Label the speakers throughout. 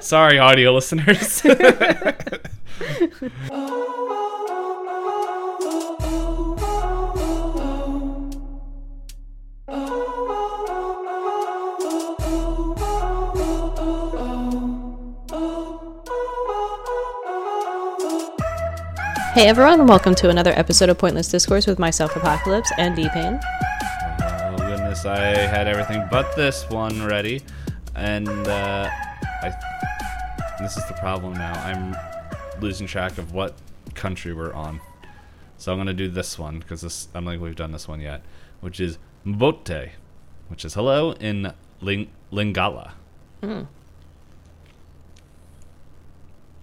Speaker 1: Sorry, audio listeners.
Speaker 2: Hey everyone, and welcome to another episode of Pointless Discourse with myself, Apocalypse, and D-Pain.
Speaker 1: oh goodness, I had everything but this one ready, and uh, I. This is the problem now. I'm losing track of what country we're on, so I'm gonna do this one because this I don't think we've done this one yet, which is Mbote, which is hello in Ling- Lingala.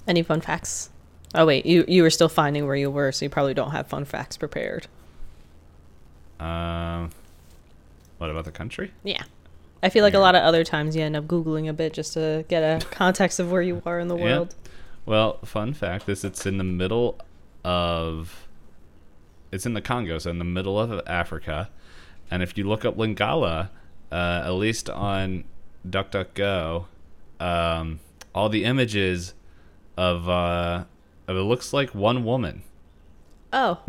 Speaker 2: Any fun facts? Oh wait, you you were still finding where you were, so you probably don't have fun facts prepared.
Speaker 1: Um, what about the country?
Speaker 2: Yeah. I feel like a lot of other times you end up googling a bit just to get a context of where you are in the world. Yeah.
Speaker 1: Well, fun fact is it's in the middle of it's in the Congo, so in the middle of Africa. And if you look up Lingala, uh, at least on DuckDuckGo, um, all the images of uh, of it looks like one woman.
Speaker 2: Oh,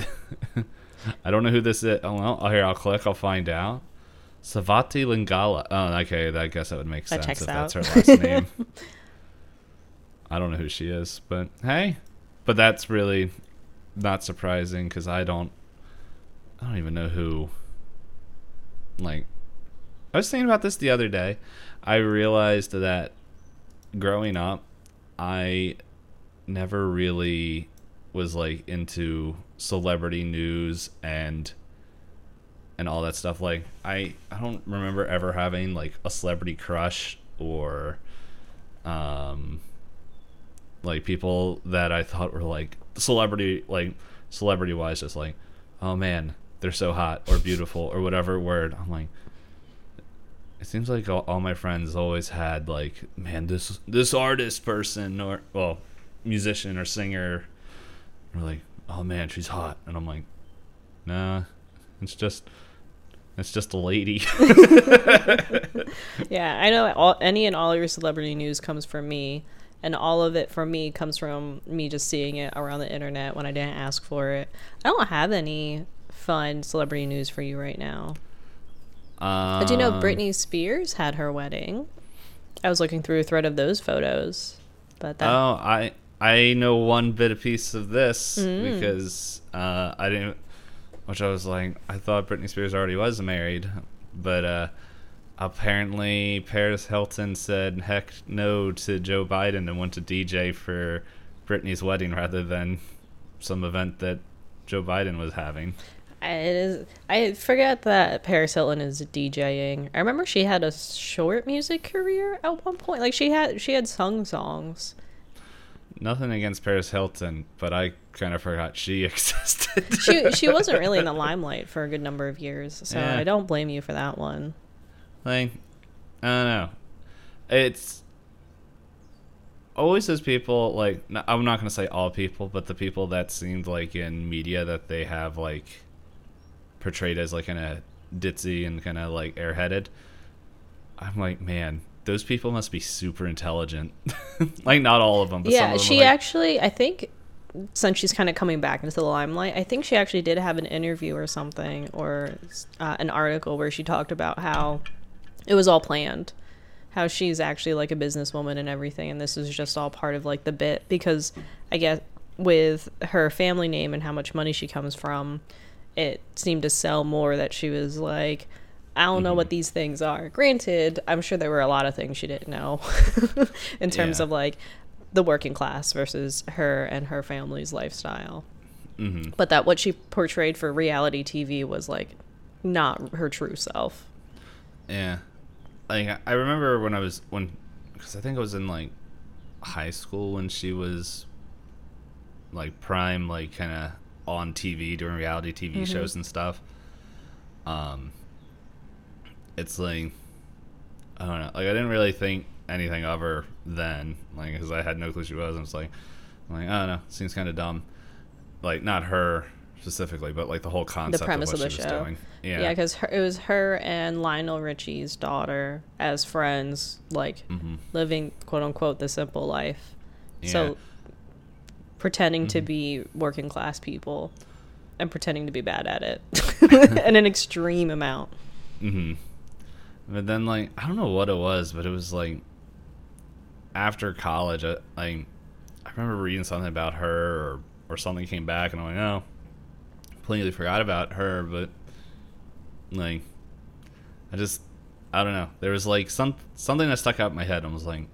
Speaker 1: I don't know who this is. Oh, well, here I'll click. I'll find out. Savati Lingala. Oh, okay. I guess that would make
Speaker 2: That
Speaker 1: sense if that's her last name. I don't know who she is, but hey, but that's really not surprising because I don't. I don't even know who. Like, I was thinking about this the other day. I realized that growing up, I never really was like into celebrity news and and all that stuff like i i don't remember ever having like a celebrity crush or um like people that i thought were like celebrity like celebrity wise just like oh man they're so hot or beautiful or whatever word. I'm like it seems like all, all my friends always had like man this this artist person or well musician or singer. Are like oh man she's hot and i'm like nah it's just it's just a lady
Speaker 2: yeah. I know all, any and all of your celebrity news comes from me, and all of it from me comes from me just seeing it around the internet when I didn't ask for it. I don't have any fun celebrity news for you right now.
Speaker 1: um,
Speaker 2: But you know, Britney Spears had her wedding. I was looking through a thread of those photos, but that
Speaker 1: oh i i know one bit of piece of this
Speaker 2: Mm.
Speaker 1: because uh i didn't which i was like i thought britney spears already was married but uh apparently paris hilton said heck no to joe biden and went to dj for britney's wedding rather than some event that joe biden was having
Speaker 2: it is. I forget that Paris Hilton is DJing. I remember she had a short music career at one point. Like she had, she had sung songs.
Speaker 1: Nothing against paris hilton but i kind of forgot she existed
Speaker 2: She she wasn't really in the limelight for a good number of years, so
Speaker 1: Yeah.
Speaker 2: I don't blame you for that one.
Speaker 1: Like, I don't know. It's always those people, like, I'm not going to say all people, but the people that seemed like in media that they have, like, portrayed as, like, kind of ditzy and kind of, like, airheaded. I'm like, man, those people must be super intelligent. like, not all of them, but some
Speaker 2: yeah,
Speaker 1: of them
Speaker 2: she
Speaker 1: like,
Speaker 2: actually, I think, since she's kind of coming back into the limelight, I think she actually did have an interview or something or uh, an article where she talked about how it was all planned, how she's actually like a businesswoman and everything, and this is just all part of like the bit because I guess with her family name and how much money she comes from, it seemed to sell more that she was like. I don't know what these things are. Granted, I'm sure there were a lot of things she didn't know in terms
Speaker 1: Yeah.
Speaker 2: of like the working class versus her and her family's lifestyle.
Speaker 1: mm-hmm.
Speaker 2: But that what she portrayed for reality TV was like not her true self.
Speaker 1: Yeah, like I- I remember when I was when, because I think I was in like high school when she was like prime, like kind of on TV doing reality TV shows and stuff. Um, it's like I don't know, like I didn't really think anything of her then, like because I had no clue she was. I was like, I'm like I don't know, seems kind of dumb. Like not her specifically, but like the whole concept
Speaker 2: premise
Speaker 1: of what
Speaker 2: of
Speaker 1: she
Speaker 2: the
Speaker 1: was
Speaker 2: show.
Speaker 1: doing.
Speaker 2: Yeah,
Speaker 1: Yeah.
Speaker 2: because it was her and Lionel Richie's daughter as friends, like
Speaker 1: Mhm.
Speaker 2: living quote unquote the simple life.
Speaker 1: Yeah.
Speaker 2: So pretending to
Speaker 1: Mhm.
Speaker 2: be working class people and pretending to be bad at it in an extreme amount.
Speaker 1: hmm But then, like, I don't know what it was, but it was like after college, I, like, I remember reading something about her or, or something came back, and I'm like, oh, completely forgot about her, but like, I just, I don't know. There was like some something that stuck out in my head and was like,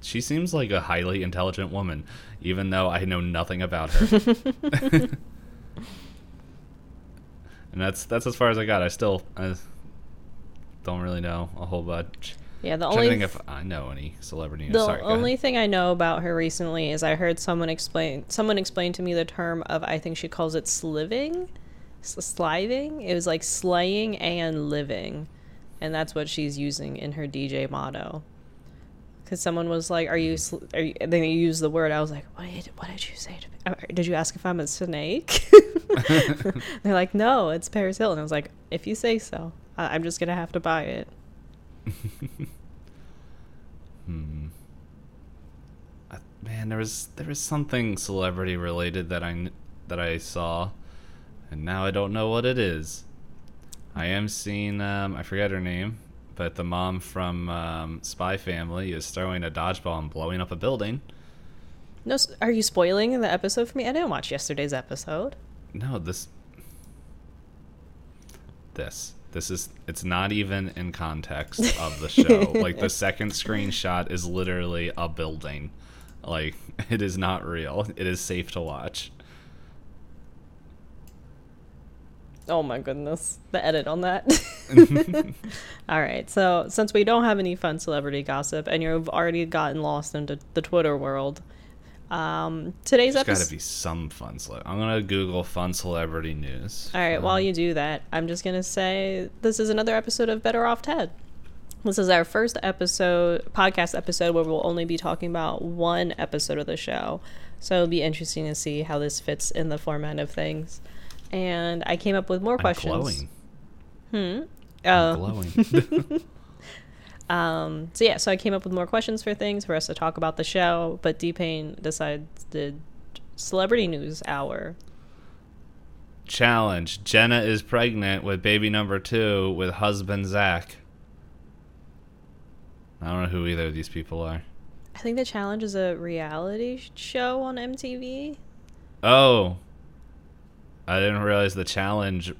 Speaker 1: she seems like a highly intelligent woman, even though I know nothing about her. and that's that's as far as I got. I still I don't really know a whole bunch.
Speaker 2: Yeah, the
Speaker 1: I'm
Speaker 2: only
Speaker 1: think if I know any celebrity
Speaker 2: the
Speaker 1: Sorry,
Speaker 2: only thing I know about her recently is I heard someone explain someone explained to me the term of I think she calls it sliving, sliving. It was like slaying and living, and that's what she's using in her DJ motto. Because someone was like, "Are you?" Hmm. Sl-? Are you and then you used the word. I was like, "What did What did you say to me? Did you ask if I'm a snake?" They're like, "No, it's Paris Hilton." I was like, "If you say so, I- I'm just gonna have to buy it."
Speaker 1: Hmm. I, man, there was there was something celebrity related that I that I saw, and now I don't know what it is. I am seeing um, I forget her name, but the mom from um, Spy Family is throwing a dodgeball and blowing up a building.
Speaker 2: No, are you spoiling the episode for me? I didn't watch yesterday's episode.
Speaker 1: No, this this this is it's not even in context of the show. like the second screenshot is literally a building. Like it is not real. It is safe to watch.
Speaker 2: Oh my goodness. The edit on that. All right. So, since we don't have any fun celebrity gossip and you've already gotten lost into the Twitter world, um, today's
Speaker 1: There's got to be some fun cele- I'm gonna Google fun celebrity news.
Speaker 2: All right. While you do that, I'm just going to say this is another episode of Better Off Ted. This is our first episode, podcast episode, where we'll only be talking about one episode of the show. So it'll be interesting to see how this fits in the format of things. And I came up with more
Speaker 1: I'm
Speaker 2: questions.
Speaker 1: glowing.
Speaker 2: Hmm.
Speaker 1: I'm
Speaker 2: Uh,
Speaker 1: glowing.
Speaker 2: Um, so yeah, so I came up with more questions for things for us to talk about the show, but D Pain decides the celebrity news hour.
Speaker 1: Challenge: Jenna is pregnant with baby number two with husband Zach. I don't know who either of these people are.
Speaker 2: I think the challenge is a reality show on MTV.
Speaker 1: Oh, I didn't realize the challenge.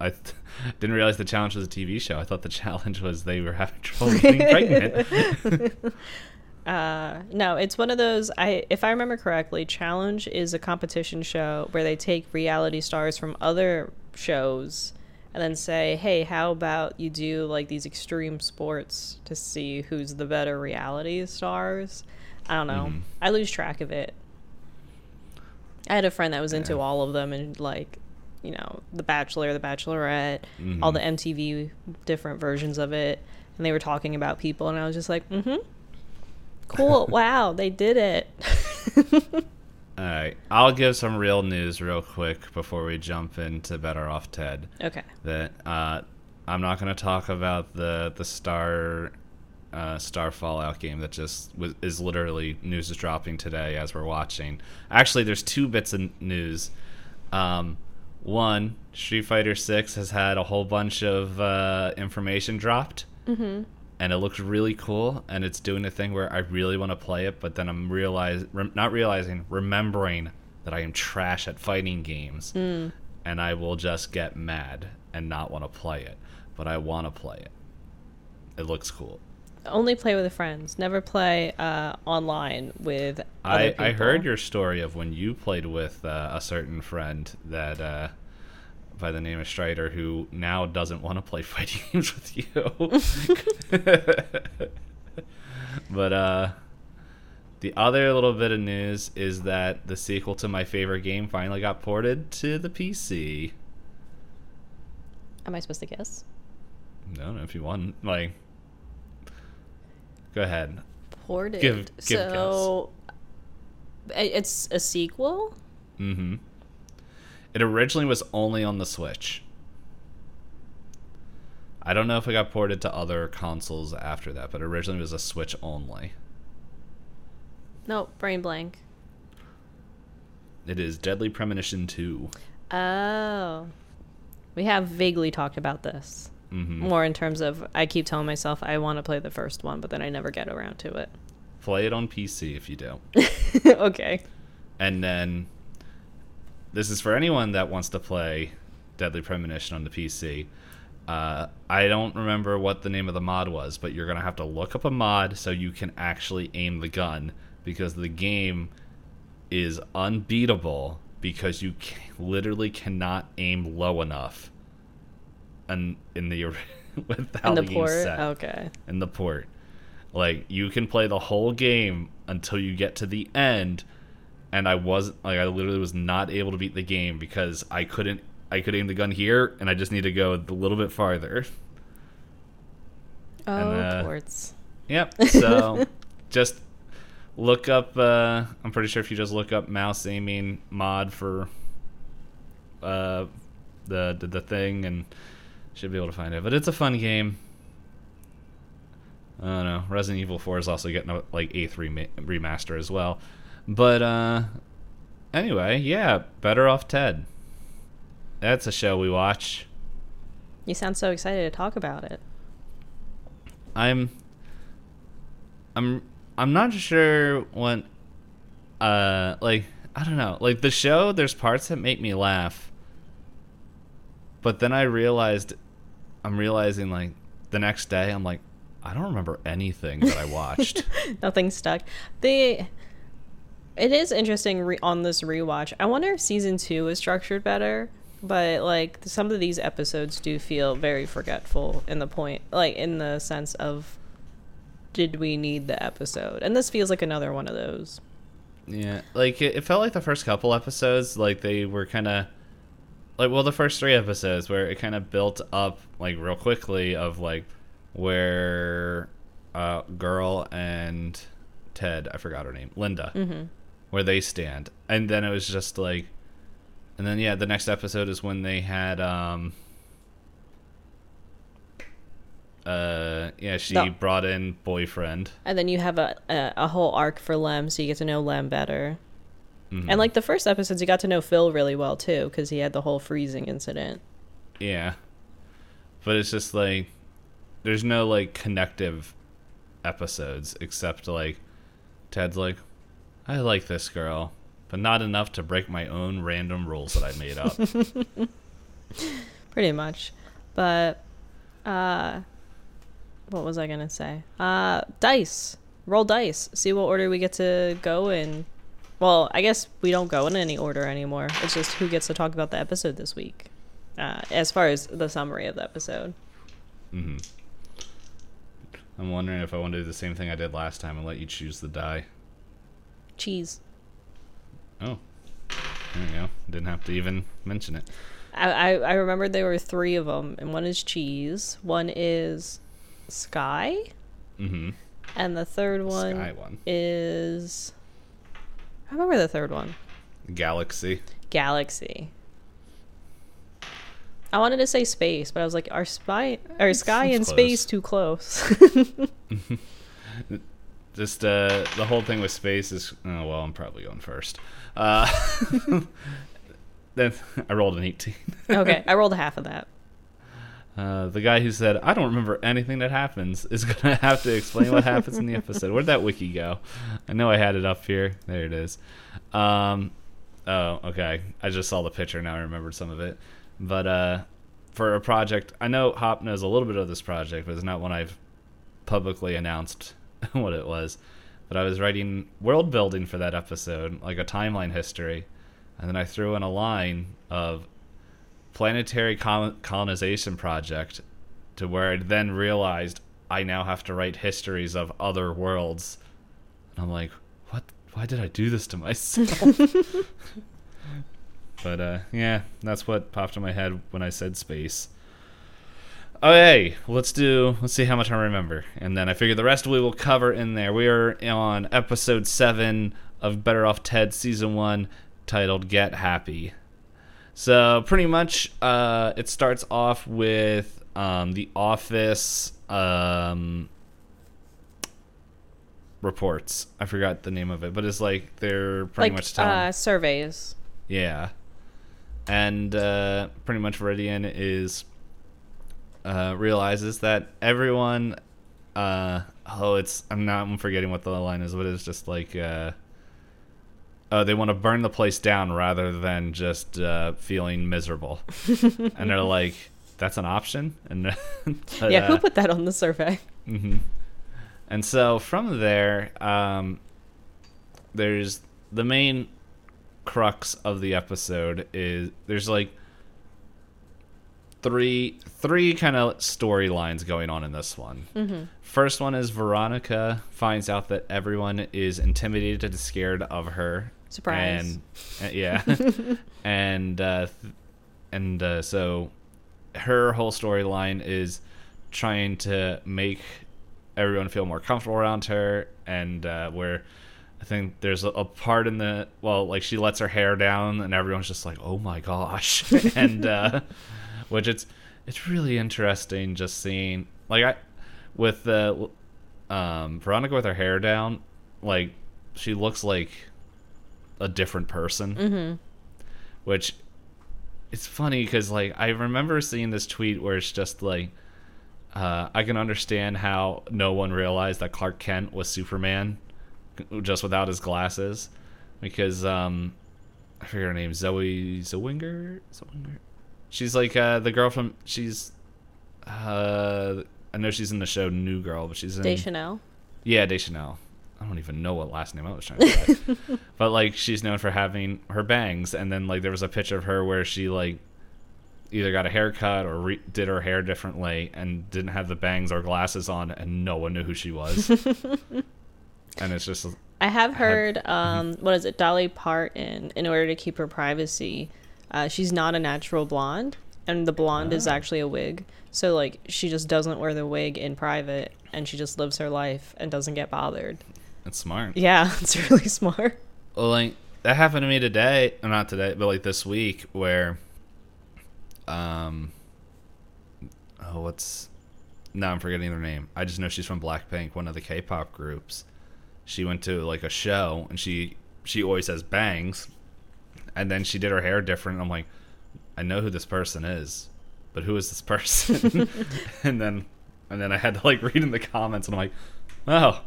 Speaker 1: I th- didn't realize the challenge was a TV show. I thought the challenge was they were having trouble getting pregnant.
Speaker 2: Uh, no, it's one of those. I, if I remember correctly, Challenge is a competition show where they take reality stars from other shows and then say, "Hey, how about you do like these extreme sports to see who's the better reality stars?" I don't know.
Speaker 1: Mhm.
Speaker 2: I lose track of it. I had a friend that was into all of them and like, you know, The Bachelor, The Bachelorette, all
Speaker 1: Mhm.
Speaker 2: the MTV different versions of it, and they were talking about people, and I was just like, "Mm-hmm." Cool. wow, they did it.
Speaker 1: All right, I'll give some real news real quick before we jump into Better Off Ted.
Speaker 2: okay.
Speaker 1: That uh, I'm not going to talk about the the star uh, star Fallout game that just was, is literally news is dropping today as we're watching. Actually, there's two bits of news. Um, one, Street Fighter Six has had a whole bunch of uh, information dropped.
Speaker 2: Mm-hmm.
Speaker 1: and it looks really cool and it's doing a thing where I really want to play it but then I'm realize rem- not realizing remembering that I am trash at fighting games
Speaker 2: Mm.
Speaker 1: and I will just get mad and not want to play it but I want to play it it looks cool
Speaker 2: Only play with friends. Never play uh, online with. Other
Speaker 1: I,
Speaker 2: people.
Speaker 1: I heard your story of when you played with uh, a certain friend that uh, by the name of Strider who now doesn't want to play fighting games with you. but uh, the other little bit of news is that the sequel to my favorite game finally got ported to the PC.
Speaker 2: Am I supposed to guess?
Speaker 1: Don't know if you want like. Go ahead.
Speaker 2: Ported.
Speaker 1: Give- give
Speaker 2: so, it's a sequel.
Speaker 1: Mm-hmm. It originally was only on the Switch. I don't know if it got ported to other consoles after that, but originally it was a Switch only.
Speaker 2: Nope, brain blank.
Speaker 1: It is Deadly Premonition 2.
Speaker 2: Oh. We have vaguely talked about this.
Speaker 1: Hmm
Speaker 2: More in terms of, I keep telling myself I want to play the first one, but then I never get around to it.
Speaker 1: Play it on PC if you don't.
Speaker 2: okay.
Speaker 1: And then this is for anyone that wants to play Deadly Premonition on the PC. Uh, I don't remember what the name of the mod was, but you're gonna have to look up a mod so you can actually aim the gun because the game is unbeatable because you ca literally cannot aim low enough. And in the with how
Speaker 2: In the
Speaker 1: the
Speaker 2: port?
Speaker 1: set
Speaker 2: Okay.
Speaker 1: in the port. Like you can play the whole game until you get to the end, and I wasn't like I literally was not able to beat the game because I couldn't. I could aim the gun here, and I just need to go a little bit farther.
Speaker 2: Oh,
Speaker 1: uh,
Speaker 2: ports.
Speaker 1: Yep. So just look up. Uh, I'm pretty sure if you just look up mouse aiming mod for uh, the, the the thing, and should be able to find it. But it's a fun game. I don't know. Resident Evil 4 is also getting a like eighth rema- remaster as well. But uh, anyway, yeah, better off Ted. That's a show we watch.
Speaker 2: You sound so excited to talk about it.
Speaker 1: I'm I'm I'm not sure what uh like I don't know. Like the show there's parts that make me laugh. But then I realized I'm realizing like the next day I'm like I don't remember anything that I watched.
Speaker 2: Nothing stuck. They. It is interesting re- on this rewatch. I wonder if season two is structured better, but like some of these episodes do feel very forgetful in the point, like in the sense of, did we need the episode? And this feels like another one of those.
Speaker 1: yeah, like it, it felt like the first couple episodes like they were kind of like well the first 3 episodes where it kind of built up like real quickly of like where uh girl and Ted, I forgot her name, Linda.
Speaker 2: Mm-hmm.
Speaker 1: where they stand. And then it was just like and then yeah, the next episode is when they had um uh yeah, she
Speaker 2: No.
Speaker 1: brought in boyfriend.
Speaker 2: And then you have a, a a whole arc for Lem, so you get to know Lem better.
Speaker 1: Mhm.
Speaker 2: And like the first episodes, you got to know Phil really well too, because he had the whole freezing incident.
Speaker 1: yeah. But it's just like there's no like connective episodes except like Ted's like I like this girl, but not enough to break my own random rules that I made up.
Speaker 2: pretty much but uh what was i gonna say uh dice roll dice see what order we get to go in well i guess we don't go in any order anymore it's just who gets to talk about the episode this week uh as far as the summary of the episode
Speaker 1: hmm I'm wondering if I want to do the same thing I did last time and let you choose the die.
Speaker 2: cheese
Speaker 1: Oh, there you go. Didn't have to even mention it.
Speaker 2: I, I i remembered there were three of them and one is cheese one is sky
Speaker 1: Mm-hmm.
Speaker 2: and the third one
Speaker 1: Sky one.
Speaker 2: is remember the third one
Speaker 1: Galaxy.
Speaker 2: galaxy. I wanted to say space, but I was like, are spy or sky and space too close?
Speaker 1: Just uh, the whole thing with space is. Oh well, I'm probably going first. Uh, then I rolled an 18.
Speaker 2: okay, I rolled half of that.
Speaker 1: Uh, the guy who said I don't remember anything that happens is gonna have to explain what happens in the episode. Where'd that wiki go? I know I had it up here. There it is. Um, oh, okay. I just saw the picture now. I remembered some of it. But uh, for a project, I know Hop knows a little bit of this project, but it's not one I've publicly announced what it was. But I was writing world building for that episode, like a timeline history, and then I threw in a line of planetary col- colonization project to where I then realized I now have to write histories of other worlds. And I'm like, what? Why did I do this to myself? but uh, yeah, that's what popped in my head when I said space. Okay, let's do. Let's see how much I remember, and then I figure the rest we will cover in there. We are on episode seven of Better Off Ted season one, titled "Get Happy." So pretty much, uh, it starts off with um, the office um, reports. I forgot the name of it, but it's like they're pretty
Speaker 2: like
Speaker 1: much telling.
Speaker 2: uh, surveys.
Speaker 1: Yeah. And uh, pretty much Veridian is uh, realizes that everyone uh, oh it's I'm not I'm forgetting what the line is, but it's just like uh, oh they want to burn the place down rather than just uh, feeling miserable. and they're like that's an option and but,
Speaker 2: yeah, who
Speaker 1: uh,
Speaker 2: put that on the survey?
Speaker 1: hmm And so from there, um, there's the main crux of the episode is there's like three three kind of storylines going on in this one.
Speaker 2: Mm-hmm.
Speaker 1: First one is Veronica finds out that everyone is intimidated and scared of her.
Speaker 2: Surprise.
Speaker 1: And uh, yeah, and uh, th- and uh, so her whole storyline is trying to make everyone feel more comfortable around her, and uh, where I think there's a, a part in the well, like she lets her hair down, and everyone's just like, "Oh my gosh," and uh, which it's it's really interesting just seeing like I with the um, Veronica with her hair down, like she looks like a different person,
Speaker 2: Mm-hmm.
Speaker 1: which it's funny because like I remember seeing this tweet where it's just like uh, I can understand how no one realized that Clark Kent was Superman just without his glasses because um I forget her name Zoe Zowinger? Zowinger she's like uh the girl from she's uh I know she's in the show New Girl but she's in
Speaker 2: Deschanel.
Speaker 1: yeah, Deschanel. I don't even know what last name I was trying to say. but like she's known for having her bangs and then like there was a picture of her where she like either got a haircut or re- did her hair differently and didn't have the bangs or glasses on and no one knew who she was. and it's just
Speaker 2: I have
Speaker 1: had-
Speaker 2: heard, um, what is it, Dolly Parton, in order to keep her privacy, uh, she's not a natural blonde, and the blonde is
Speaker 1: Oh.
Speaker 2: actually a wig. So, like, she just doesn't wear the wig in private, and she just lives her life and doesn't get bothered.
Speaker 1: it's smart.
Speaker 2: Yeah, it's really smart.
Speaker 1: Well, like that happened to me today, or not today, but like this week, where, um, oh, what's now I'm forgetting her name. I just know she's from Blackpink, one of the K-pop groups. She went to like a show, and she she always has bangs, and then she did her hair different. I'm like, I know who this person is, but who is this person? and then and then I had to like read in the comments, and I'm like, oh,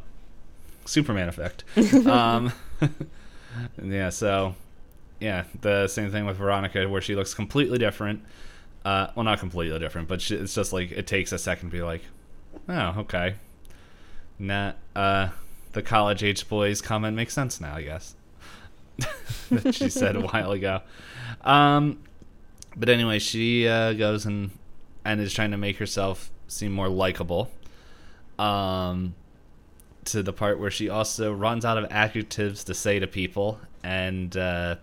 Speaker 1: Superman effect. um, yeah, so yeah, the same thing with Veronica, where she looks completely different. Uh, well, not completely different, but she, it's just like it takes a second to be like, oh, okay. Nah, uh, the college age boys comment makes sense now, I guess. that she said a while ago. Um, but anyway, she uh, goes and and is trying to make herself seem more likable. Um, to the part where she also runs out of adjectives to say to people and uh,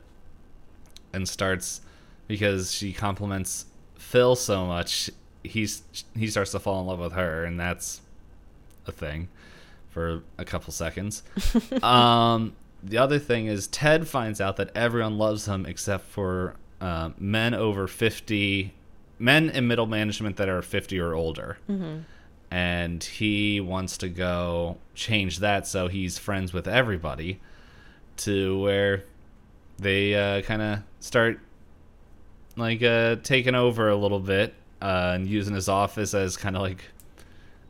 Speaker 1: and starts because she compliments Phil so much he's he starts to fall in love with her and that's a thing for a couple seconds. um, the other thing is Ted finds out that everyone loves him except for uh, men over fifty, men in middle management that are fifty or older. And he wants to go change that so he's friends with everybody to where they uh, kind of start like uh, taking over a little bit uh, and using his office as kind of like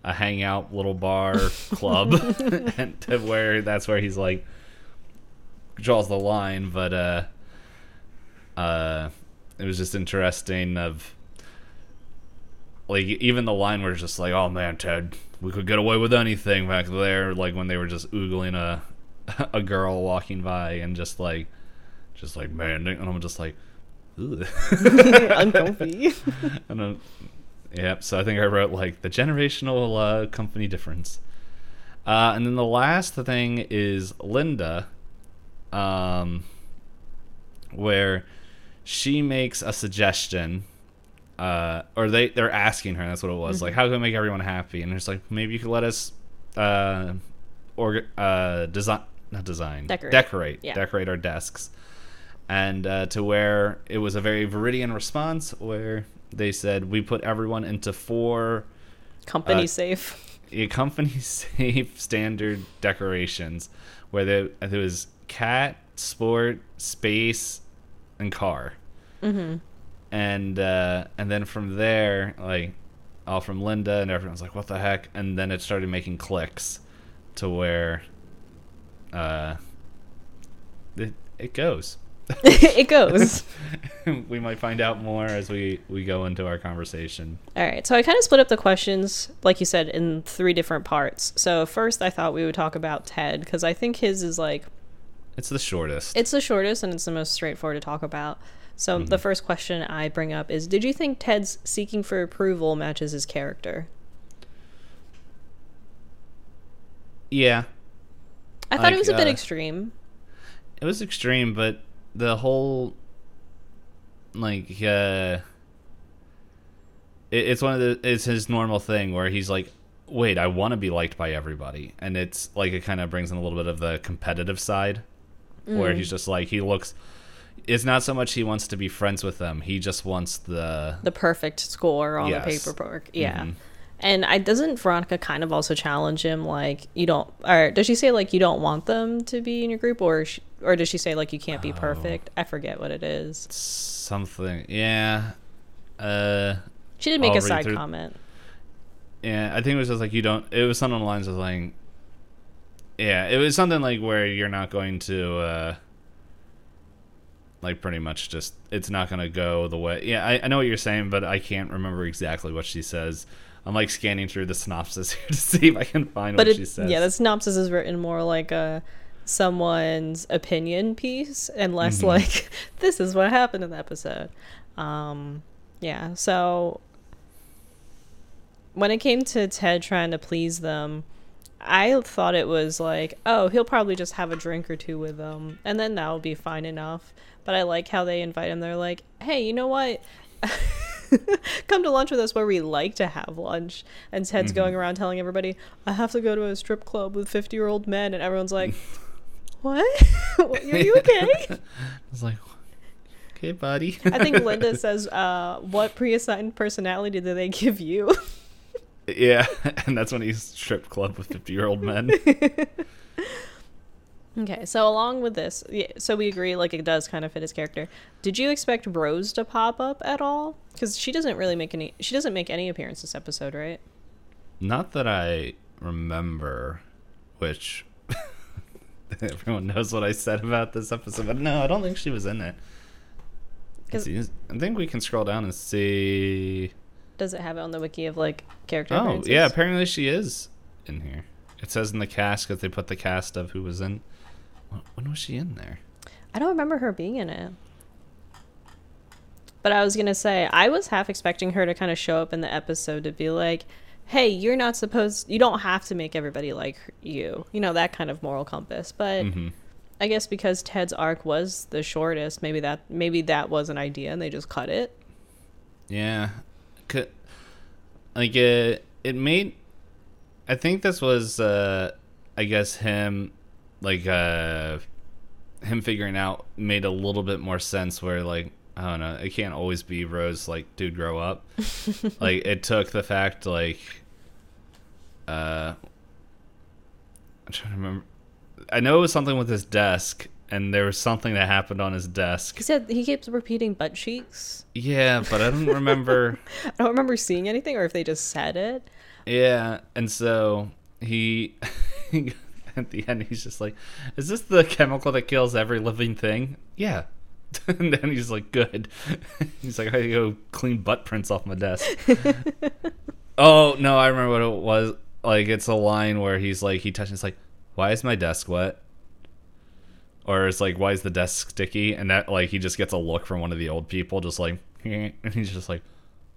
Speaker 1: a hangout little bar club. And to where that's where he's like draws the line but uh uh it was just interesting of like even the line was just like, "Oh man, Ted, we could get away with anything back there." Like when they were just oogling a a girl walking by and just like, just like man, and I'm just like.
Speaker 2: Uncomfy.
Speaker 1: and then, yep. So I think I wrote like the generational uh, company difference. Uh, and then the last thing is Linda, um, where she makes a suggestion uh, or they they're asking her. That's what it was. Like, how can we make everyone happy? And it's like maybe you could let us uh, or uh, design not design
Speaker 2: Decorate.
Speaker 1: decorate
Speaker 2: Yeah.
Speaker 1: decorate our desks. and uh, to where it was a very Veridian response where they said we put everyone into four
Speaker 2: Company
Speaker 1: Uh,
Speaker 2: safe.
Speaker 1: a company safe standard decorations where there, there was cat, sport, space, and car. Mm-hmm. And uh, and then from there, like all from Linda and everyone's like, "What the heck?" And then it started making clicks to where uh, it it goes.
Speaker 2: it goes.
Speaker 1: we might find out more as we we go into our conversation.
Speaker 2: All right, so I kind of split up the questions, like you said, in three different parts. So first, I thought we would talk about Ted because I think his is like
Speaker 1: It's the shortest.
Speaker 2: it's the shortest and it's the most straightforward to talk about. So the first question I bring up is: Did you think Ted's seeking for approval matches his character?
Speaker 1: yeah,
Speaker 2: I thought
Speaker 1: Like,
Speaker 2: it was a bit
Speaker 1: uh,
Speaker 2: extreme.
Speaker 1: it was extreme, but the whole like uh it, it's one of the it's his normal thing where he's like wait i want to be liked by everybody and it's like it kind of brings in a little bit of the competitive side where he's just like he looks it's not so much he wants to be friends with them he just wants the
Speaker 2: The perfect score on
Speaker 1: Yes.
Speaker 2: the paperwork, yeah.
Speaker 1: Mhm.
Speaker 2: And I doesn't Veronica kind of also challenge him like you don't or does she say like you don't want them to be in your group or sh or does she say like you can't
Speaker 1: Oh.
Speaker 2: be perfect? I forget what it is.
Speaker 1: something yeah uh
Speaker 2: She did make
Speaker 1: I'll
Speaker 2: a side
Speaker 1: through-
Speaker 2: comment.
Speaker 1: Yeah, I think it was just like you don't. It was something along the lines of like, yeah, it was something like where you're not going to, uh like, pretty much just it's not going to go the way. Yeah, I, I know what you're saying, but I can't remember exactly what she says. I'm like scanning through the synopsis here to see if I can find
Speaker 2: But
Speaker 1: what
Speaker 2: it,
Speaker 1: she says.
Speaker 2: yeah, the synopsis is written more like a someone's opinion piece and less
Speaker 1: Mhm.
Speaker 2: like this is what happened in the episode. Um, yeah, so when it came to Ted trying to please them, I thought it was like, oh, he'll probably just have a drink or two with them, and then that'll be fine enough. But I like how they invite him. They're like, hey, you know what? Come to lunch with us where we like to have lunch. And Ted's
Speaker 1: Mhm.
Speaker 2: going around telling everybody, I have to go to a strip club with 50 year old men. And everyone's like, what? Are you okay?
Speaker 1: I was like, okay, buddy.
Speaker 2: I think Linda says, uh, what pre assigned personality do they give you?
Speaker 1: Yeah, and that's when he's strip club with 50 year old men.
Speaker 2: Okay, so along with this, so we agree like it does kind of fit his character. Did you expect Rose to pop up at all? Because she doesn't really make any. She doesn't make any appearance this episode, right?
Speaker 1: Not that I remember, which everyone knows what I said about this episode, but no, I don't think she was in it. I think we can scroll down and see.
Speaker 2: Does it have it on the wiki of like character?
Speaker 1: Oh, yeah, apparently she is in here. It says in the cast because they put the cast of who was in. When was she in there?
Speaker 2: I don't remember her being in it. But I was gonna say I was half expecting her to kind of show up in the episode to be like, "Hey, you're not supposed. You don't have to make everybody like you. You know that kind of moral compass." But
Speaker 1: hmm
Speaker 2: I guess because Ted's arc was the shortest, maybe that maybe that was an idea and they just cut it.
Speaker 1: Yeah, Like it. It made. I think this was. uh I guess him, like uh him figuring out made a little bit more sense. Where like I don't know, it can't always be Rose. Like, dude, grow up. like it took the fact like. Uh, I'm trying to remember. I know it was something with his desk, and there was something that happened on his desk.
Speaker 2: He said he keeps repeating butt cheeks.
Speaker 1: Yeah, but I don't remember.
Speaker 2: I don't remember seeing anything or if they just said it.
Speaker 1: Yeah, and so he at the end he's just like, "Is this the chemical that kills every living thing?" Yeah. and then he's like, "Good." he's like, "I go clean butt prints off my desk." oh no, I remember what it was. Like it's a line where he's like, he touches like, "Why is my desk wet?" Or it's like, "Why is the desk sticky?" And that like he just gets a look from one of the old people, just like, and he's just like,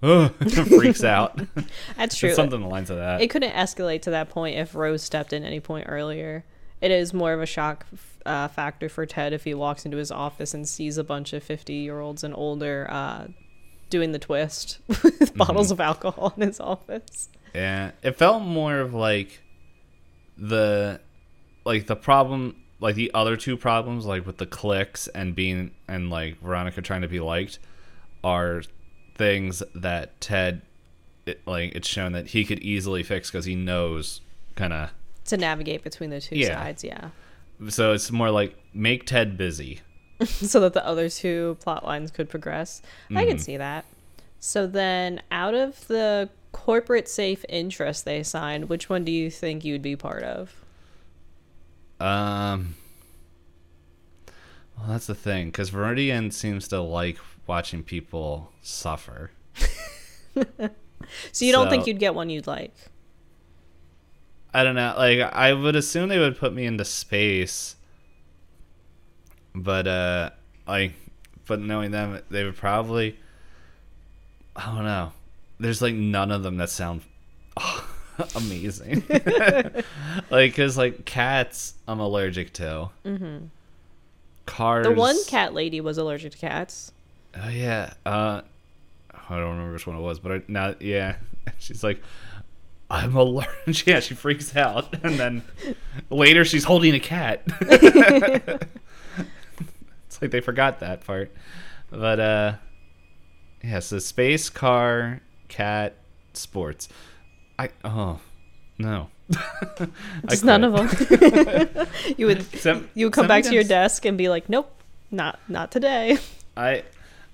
Speaker 1: "Oh," freaks out.
Speaker 2: That's true.
Speaker 1: Something along the lines of that.
Speaker 2: It couldn't escalate to that point if Rose stepped in any point earlier. It is more of a shock uh, factor for Ted if he walks into his office and sees a bunch of 50 year olds and older uh, doing the twist with bottles of alcohol in his office.
Speaker 1: Yeah, it felt more of like the like the problem like the other two problems, like with the clicks and being and like Veronica trying to be liked, are things that Ted, it, like it's shown that he could easily fix because he knows kind of.
Speaker 2: To navigate between the two
Speaker 1: Yeah.
Speaker 2: sides, yeah.
Speaker 1: So it's more like make Ted busy.
Speaker 2: so that the other two plot lines could progress. I
Speaker 1: Mm-hmm.
Speaker 2: can see that. So then, out of the corporate safe interest they signed, which one do you think you'd be part of?
Speaker 1: Um. Well, that's the thing, because Veridian seems to like watching people suffer.
Speaker 2: So you don't think you'd get one you'd like?
Speaker 1: I don't know. Like, I would assume they would put me into space, but uh, like, but knowing them, they would probably. I don't know. There's like none of them that sound amazing. like, cause like cats, I'm allergic to. Mm-hmm. Cars.
Speaker 2: The one cat lady was allergic to cats.
Speaker 1: Oh yeah. Uh, I don't remember which one it was, but I, now yeah, she's like, I'm allergic. yeah, she freaks out, and then later she's holding a cat. it's like they forgot that part, but uh, yeah. So space, car, cat, sports. I oh no. I
Speaker 2: Just none of them. you would
Speaker 1: Some-
Speaker 2: you would come back to your desk and be like, "Nope, not not today."
Speaker 1: I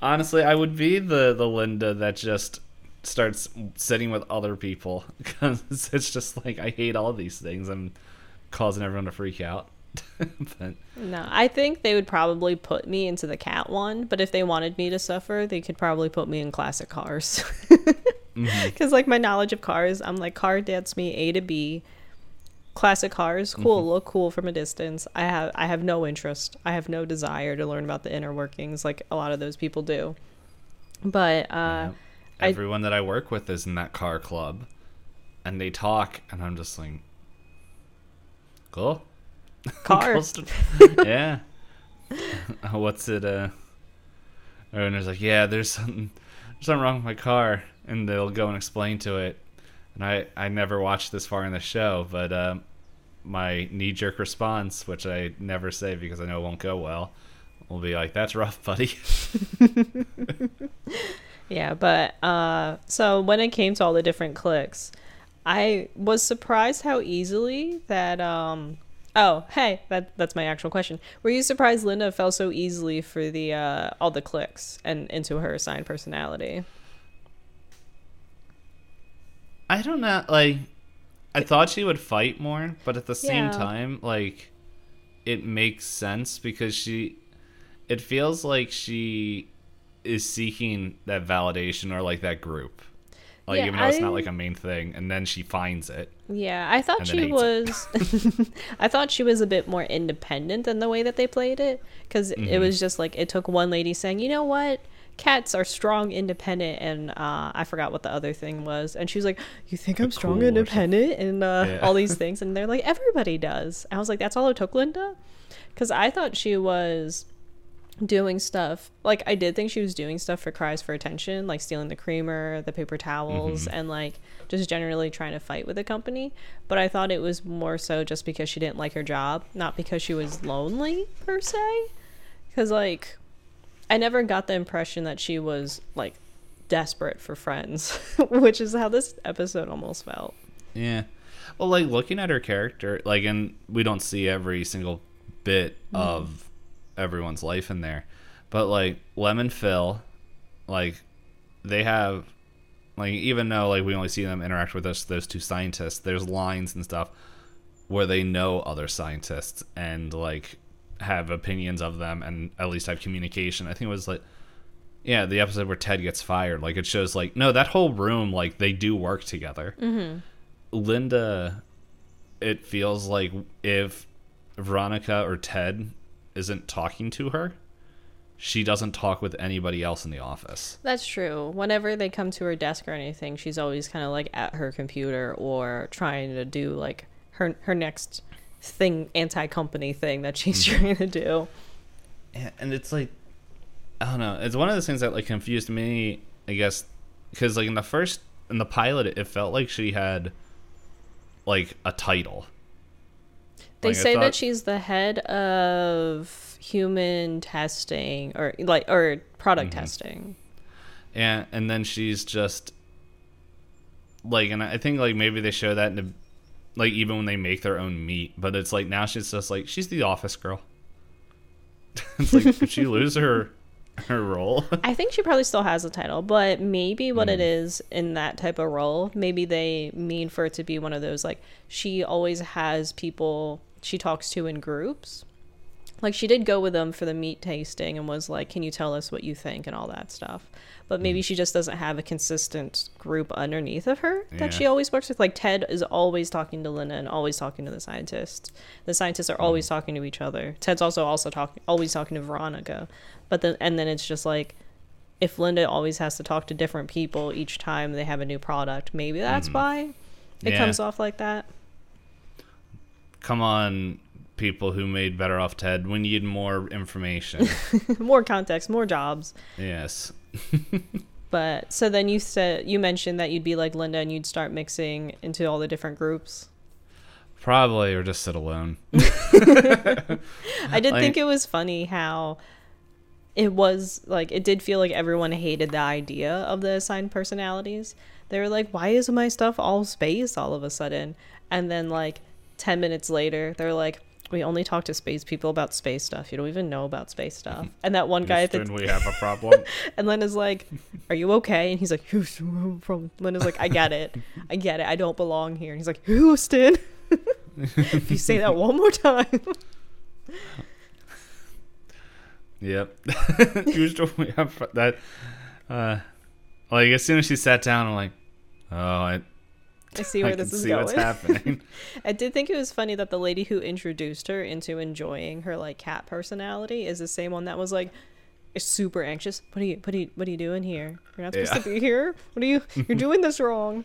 Speaker 1: honestly, I would be the the Linda that just starts sitting with other people because it's just like I hate all these things. I'm causing everyone to freak out. but
Speaker 2: No, I think they would probably put me into the cat one, but if they wanted me to suffer, they could probably put me in classic cars. Because, like, my knowledge of cars, I'm like, car gets me A to B. Classic cars, cool, look cool from a distance. I have, I have no interest. I have no desire to learn about the inner workings, like a lot of those people do. But uh, I-
Speaker 1: everyone that I work with is in that car club, and they talk, and I'm just like, cool. cars yeah. What's it? Uh, and there's like, yeah, there's something, there's something wrong with my car, and they'll go and explain to it. And I, I never watched this far in the show, but um, my knee jerk response, which I never say because I know it won't go well, will be like, "That's rough, buddy."
Speaker 2: Yeah, but uh so when it came to all the different clicks, I was surprised how easily that um oh, hey, that that's my actual question. Were you surprised Linda fell so easily for the uh all the clicks and into her assigned personality?
Speaker 1: I don't know. Like, I thought she would fight more, but at the same
Speaker 2: Yeah.
Speaker 1: time, like, it makes sense because she. It feels like she is seeking that validation or like that group. Like,
Speaker 2: Yeah,
Speaker 1: even though it's not like a main thing, and then she finds it.
Speaker 2: Yeah, I thought she was I thought she was a bit more independent than the way that they played it cuz
Speaker 1: Mm-hmm.
Speaker 2: it was just like it took one lady saying, "You know what? Cats are strong, independent, and uh, I forgot what the other thing was. And she was like, "You think I'm strong,
Speaker 1: cool
Speaker 2: independent, and uh,
Speaker 1: Yeah.
Speaker 2: all these things?" And they're like, "Everybody does." I was like, "That's all it took, Linda," because I thought she was doing stuff like I did think she was doing stuff for cries for attention, like stealing the creamer, the paper towels, and like just generally trying to fight with the company. But I thought it was more so just because she didn't like her job, not because she was lonely per se. Because like I never got the impression that she was like desperate for friends, which is how this episode almost felt.
Speaker 1: Yeah. Well, like looking at her character, like, and we don't see every single bit mm. of everyone's life in there, but like Lemon Phil, like they have, like even though like we only see them interact with us, those two scientists, there's lines and stuff where they know other scientists and like have opinions of them and at least have communication. I think it was like. Yeah, the episode where Ted gets fired, like it shows, like no, that whole room, like they do work together. Mm-hmm. Linda, it feels like if Veronica or Ted isn't talking to her, she doesn't talk with anybody else in the office.
Speaker 2: That's true. Whenever they come to her desk or anything, she's always kind of like at her computer or trying to do like her her next thing, anti-company thing that she's trying to do.
Speaker 1: Yeah, and it's like, I don't know. It's one of those things that like confused me. I guess because like in the first in the pilot, it felt like she had like a title.
Speaker 2: They
Speaker 1: Like,
Speaker 2: say
Speaker 1: thought-
Speaker 2: that she's the head of human testing or like or product
Speaker 1: Mm-hmm.
Speaker 2: testing.
Speaker 1: and and then she's just like, and I think like maybe they show that in the, like even when they make their own meat, but it's like now she's just like she's the office girl. it's like did she lose her her role?
Speaker 2: I think she probably still has a title, but maybe what
Speaker 1: Mm.
Speaker 2: it is in that type of role, maybe they mean for it to be one of those like she always has people she talks to in groups. Like she did go with them for the meat tasting and was like, "Can you tell us what you think?" and all that stuff. But maybe
Speaker 1: Mm.
Speaker 2: she just doesn't have a consistent group underneath of her that
Speaker 1: Yeah.
Speaker 2: she always works with. Like Ted is always talking to Linda and always talking to the scientists. The scientists
Speaker 1: Mm.
Speaker 2: are always talking to each other. Ted's also also talking always talking to Veronica. But then and then it's just like if Linda always has to talk to different people each time they have a new product, maybe that's why it.
Speaker 1: Yeah.
Speaker 2: comes off like that.
Speaker 1: Come on, people who made Better Off Ted. We need more information.
Speaker 2: more context, more jobs.
Speaker 1: yes.
Speaker 2: But so then you said you mentioned that you'd be like Linda and you'd start mixing into all the different groups.
Speaker 1: Probably, or just sit alone.
Speaker 2: I did
Speaker 1: Like-
Speaker 2: think it was funny how it was like it did feel like everyone hated the idea of the assigned personalities. They were like, "Why is my stuff all space all of a sudden?" And then like 10 minutes later, they're like, "We only talk to space people about space stuff. You don't even know about space stuff." And that one guy at the
Speaker 1: Houston, we have a problem.
Speaker 2: And Linda's like, "Are you okay?" And he's like, "Houston." From Linda's like, "I get it, I get it. I don't belong here." And he's like, "Houston, if you say that one more time."
Speaker 1: Yep. Houston, we have that. Uh, like as soon as she sat down, I'm like, oh, I,
Speaker 2: I see
Speaker 1: I
Speaker 2: where
Speaker 1: can
Speaker 2: this is
Speaker 1: see
Speaker 2: going.
Speaker 1: what's happening.
Speaker 2: I did think it was funny that the lady who introduced her into enjoying her like cat personality is the same one that was like super anxious. What are you what are you what are you doing here? You're not supposed
Speaker 1: Yeah.
Speaker 2: to be here. What are you you're doing this wrong.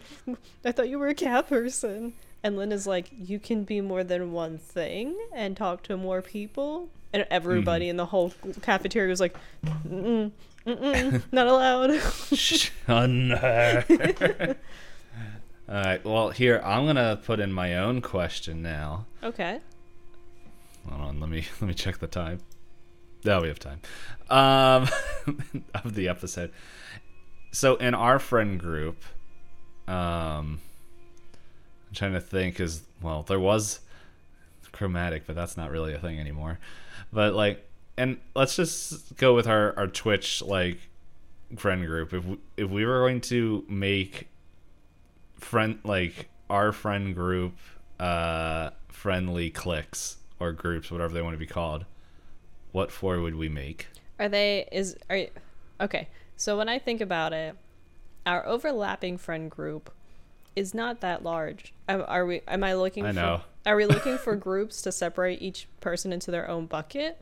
Speaker 2: I thought you were a cat person. And Linda's like, you can be more than one thing and talk to more people. And everybody
Speaker 1: Mm-hmm.
Speaker 2: in the whole cafeteria was like, mm mm, not allowed.
Speaker 1: Shun her. All right. Well, here I'm gonna put in my own question now.
Speaker 2: okay.
Speaker 1: Hold on. Let me let me check the time. No, we have time. Um, of the episode. So in our friend group, um, I'm trying to think. Is well, there was chromatic, but that's not really a thing anymore. But like, and let's just go with our our Twitch like friend group. If we, if we were going to make friend like our friend group uh friendly cliques or groups whatever they want to be called what four would we make
Speaker 2: Are they is are you- okay? So when I think about it, our overlapping friend group is not that large. Am, are we? Am I looking?
Speaker 1: I
Speaker 2: for,
Speaker 1: know.
Speaker 2: Are we looking for groups to separate each person into their own bucket,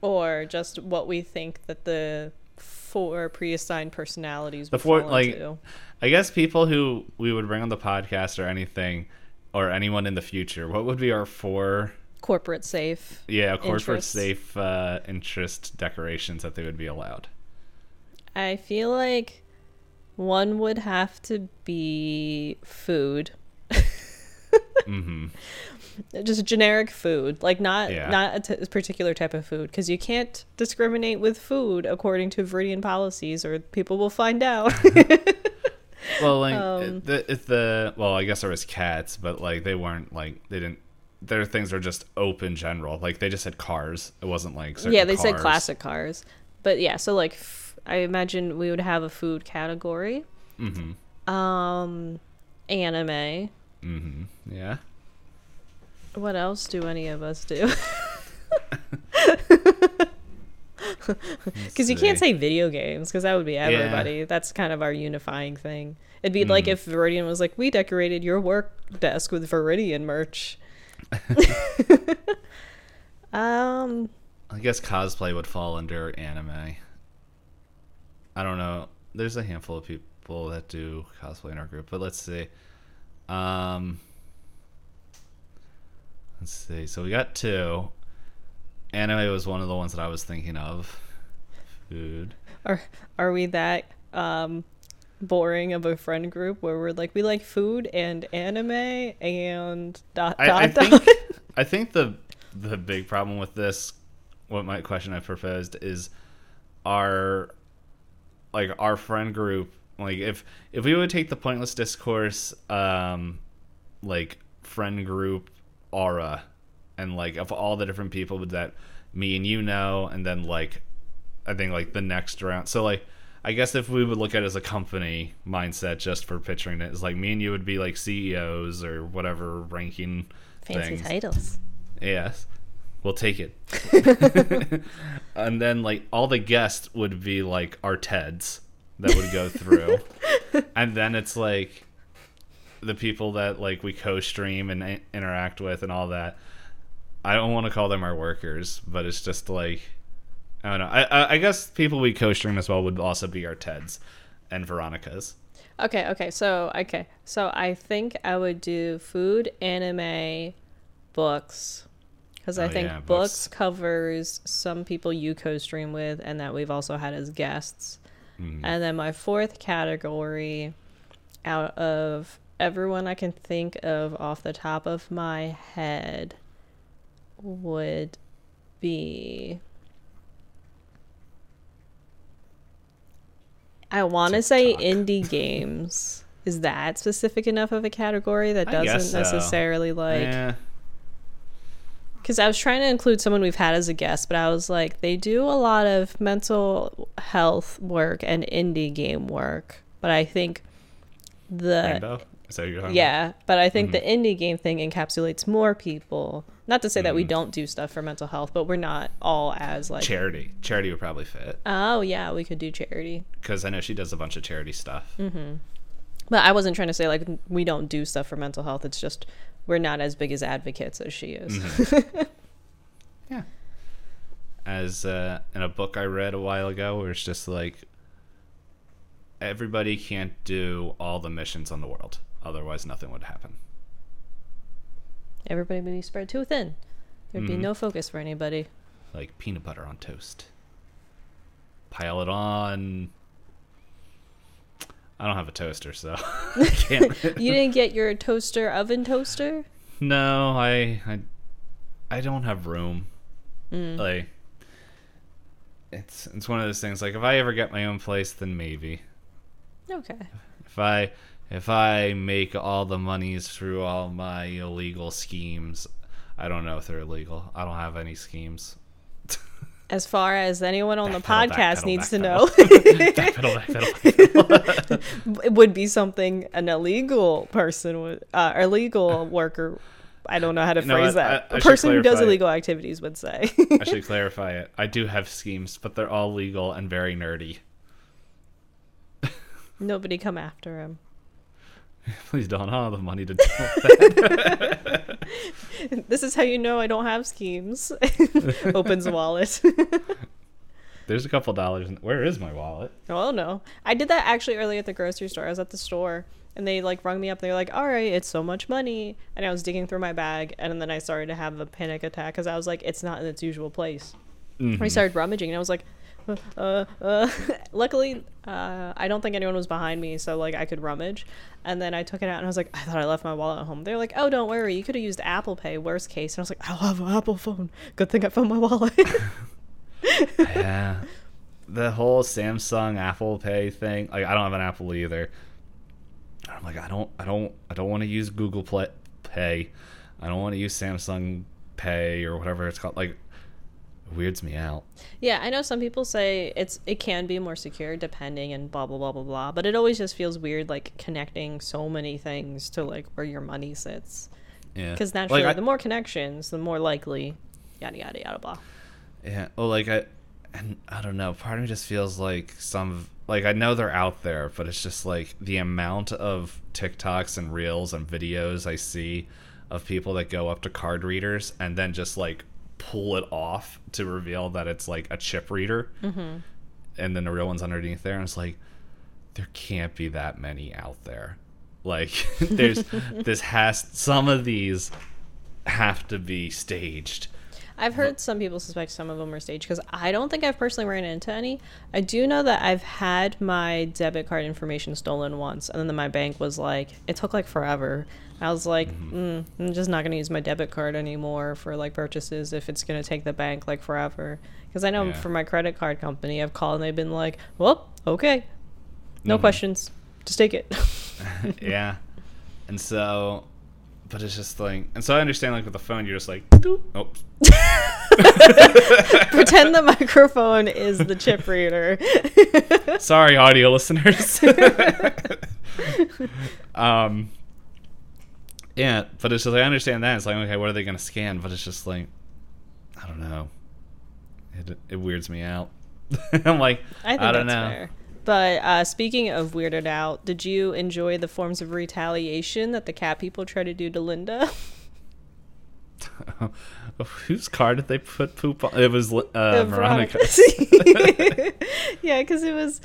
Speaker 2: or just what we think that the four pre-assigned personalities
Speaker 1: The
Speaker 2: would
Speaker 1: four-
Speaker 2: fall
Speaker 1: like-
Speaker 2: into?
Speaker 1: i guess people who we would bring on the podcast or anything or anyone in the future what would be our four
Speaker 2: Corporate safe.
Speaker 1: yeah corporate
Speaker 2: Interests.
Speaker 1: safe uh interest decorations that they would be allowed
Speaker 2: I feel like one would have to be food.
Speaker 1: Mm-hmm.
Speaker 2: Just generic food like not
Speaker 1: Yeah.
Speaker 2: not a t- particular type of food because you can't discriminate with food according to Veridian policies or people will find out.
Speaker 1: Well like
Speaker 2: Um,
Speaker 1: the, if the well i guess there was cats but like they weren't like they didn't their things are just open general. Like they just had cars. It wasn't like
Speaker 2: yeah they said classic cars. But yeah so like f- i imagine we would have a food category.
Speaker 1: Mm-hmm.
Speaker 2: Um anime
Speaker 1: mm-hmm yeah
Speaker 2: what else do any of us do because you can't say video games because that would be everybody that's kind of our unifying thing it'd be like
Speaker 1: Mhm.
Speaker 2: if Veridian was like we decorated your work desk with Veridian merch um
Speaker 1: I guess cosplay would fall under anime. I don't know. There's a handful of people that do cosplay in our group, but let's see. Um, let's see. So we got two. Anime was one of the ones that I was thinking of. Food.
Speaker 2: are are we that um boring of a friend group where we're like we like food and anime and dot
Speaker 1: I,
Speaker 2: dot
Speaker 1: I
Speaker 2: dot
Speaker 1: think I think the the big problem with this, what my question I proposed is, our like our friend group, like if if we would take the pointless discourse, um, like friend group aura, and like of all the different people that me and you know, and then like I think like the next round. So like I guess if we would look at it as a company mindset, just for picturing it, is like me and you would be like CEOs or whatever ranking
Speaker 2: Fancy
Speaker 1: things.
Speaker 2: titles.
Speaker 1: Yes. We'll take it. and then like all the guests would be like our TEDs that would go through. and then it's like the people that like we co-stream and i- interact with and all that. I don't want to call them our workers, but it's just like I don't know. I I, I guess people we co-stream as well would also be our TEDs and Veronica's.
Speaker 2: Okay, okay. So, okay. So, I think I would do food, anime, books. Because I
Speaker 1: Oh,
Speaker 2: think
Speaker 1: yeah,
Speaker 2: books.
Speaker 1: books.
Speaker 2: covers some people you co stream with and that we've also had as guests.
Speaker 1: Mm-hmm.
Speaker 2: And then my fourth category, out of everyone I can think of off the top of my head, would be. I want to say indie games. Is that specific enough of a category that doesn't
Speaker 1: so.
Speaker 2: necessarily like
Speaker 1: yeah.
Speaker 2: Because I was trying to include someone we've had as a guest, but I was like, they do a lot of mental health work and indie game work. But I think the
Speaker 1: Rainbow. Is that you're talking about?
Speaker 2: yeah, but I think the indie game thing encapsulates more people. Not to say that
Speaker 1: Mm.
Speaker 2: we don't do stuff for mental health, but we're not all as like.
Speaker 1: Charity. Charity would probably fit
Speaker 2: oh yeah, we could do charity,
Speaker 1: because I know she does a bunch of charity stuff.
Speaker 2: but I wasn't trying to say like we don't do stuff for mental health. It's just we're not as big as advocates as she is.
Speaker 1: Yeah. As uh, in a book I read a while ago, where it's just like everybody can't do all the missions on the world, otherwise nothing would happen.
Speaker 2: Everybody would be spread too thin. There'd be
Speaker 1: Mhm.
Speaker 2: no focus for anybody.
Speaker 1: Like peanut butter on toast. Pile it on. I don't have a toaster, so I can't.
Speaker 2: you didn't get your toaster oven toaster?
Speaker 1: no, I, I, I don't have room.
Speaker 2: Mm.
Speaker 1: Like, it's it's one of those things. Like, if I ever get my own place, then maybe.
Speaker 2: Okay.
Speaker 1: If I if I make all the monies through all my illegal schemes, I don't know if they're illegal. I don't have any schemes.
Speaker 2: As far as anyone on the
Speaker 1: Backpedal,
Speaker 2: podcast needs to know, it would be something an illegal person would, uh, illegal worker. I don't know how to
Speaker 1: know
Speaker 2: phrase
Speaker 1: what?
Speaker 2: that.
Speaker 1: I- I
Speaker 2: A person who does illegal activities would say.
Speaker 1: I should clarify it. I do have schemes, but they're all legal and very nerdy.
Speaker 2: Nobody come after him.
Speaker 1: Please don't. I don't have the money to do that.
Speaker 2: This is how you know I don't have schemes. Opens wallet.
Speaker 1: There's a couple dollars. In, where is my wallet?
Speaker 2: Oh no. I did that actually early at the grocery store. I was at the store and they like rung me up. They were like, "All right, it's so much money." And I was digging through my bag and then I started to have a panic attack cuz I was like, "It's not in its usual place."
Speaker 1: Mhm.
Speaker 2: I started rummaging and I was like, uh, uh, luckily, uh, I don't think anyone was behind me, so like I could rummage. And then I took it out and I was like, I thought I left my wallet at home. They're like, oh, don't worry, you could have used Apple Pay, worst case. And I was like, I have an Apple phone. Good thing I found my wallet.
Speaker 1: yeah. The whole Samsung Apple Pay thing. Like I don't have an Apple either. I'm like I don't I don't I don't want to use Google Play, Pay. I don't want to use Samsung Pay or whatever it's called. Like weirds me out.
Speaker 2: yeah, I know some people say it's it can be more secure depending and blah blah blah blah blah, but it always just feels weird like connecting so many things to like where your money sits.
Speaker 1: Yeah.
Speaker 2: Because naturally,
Speaker 1: like, I,
Speaker 2: the more connections, the more likely, yada yada yada blah.
Speaker 1: Yeah. Well, like I, and I don't know. Part of me just feels like some, like I know they're out there, but it's just like the amount of TikToks and reels and videos I see of people that go up to card readers and then just like pull it off to reveal that it's like a chip reader, mm-hmm. and then the real one's underneath there, and it's like there can't be that many out there. Like there's this has some of these have to be staged.
Speaker 2: I've heard some people suspect some of them were staged because I don't think I've personally ran into any. I do know that I've had my debit card information stolen once, and then my bank was like, it took like forever. I was like, mm, I'm just not gonna use my debit card anymore for like purchases if it's gonna take the bank like forever. Because I know
Speaker 1: Yeah.
Speaker 2: for my credit card company, I've called and they've been like, well, okay, no
Speaker 1: Mhm.
Speaker 2: questions, just take it.
Speaker 1: yeah. And so, but it's just like, and so I understand like with the phone, you're just like, doop. oh,
Speaker 2: Pretend the microphone is the chip reader.
Speaker 1: sorry, audio listeners. um, yeah, but it's just like I understand that. It's like, okay, what are they gonna scan? But it's just like, I don't know. It it weirds me out. I'm like,
Speaker 2: I think
Speaker 1: don't know.
Speaker 2: fair. But uh, speaking of weirded out, did you enjoy the forms of retaliation that the cat people try to do to Linda?
Speaker 1: Whose car did they put poop on? It was uh,
Speaker 2: Uh,
Speaker 1: Veronica.
Speaker 2: yeah, because it was.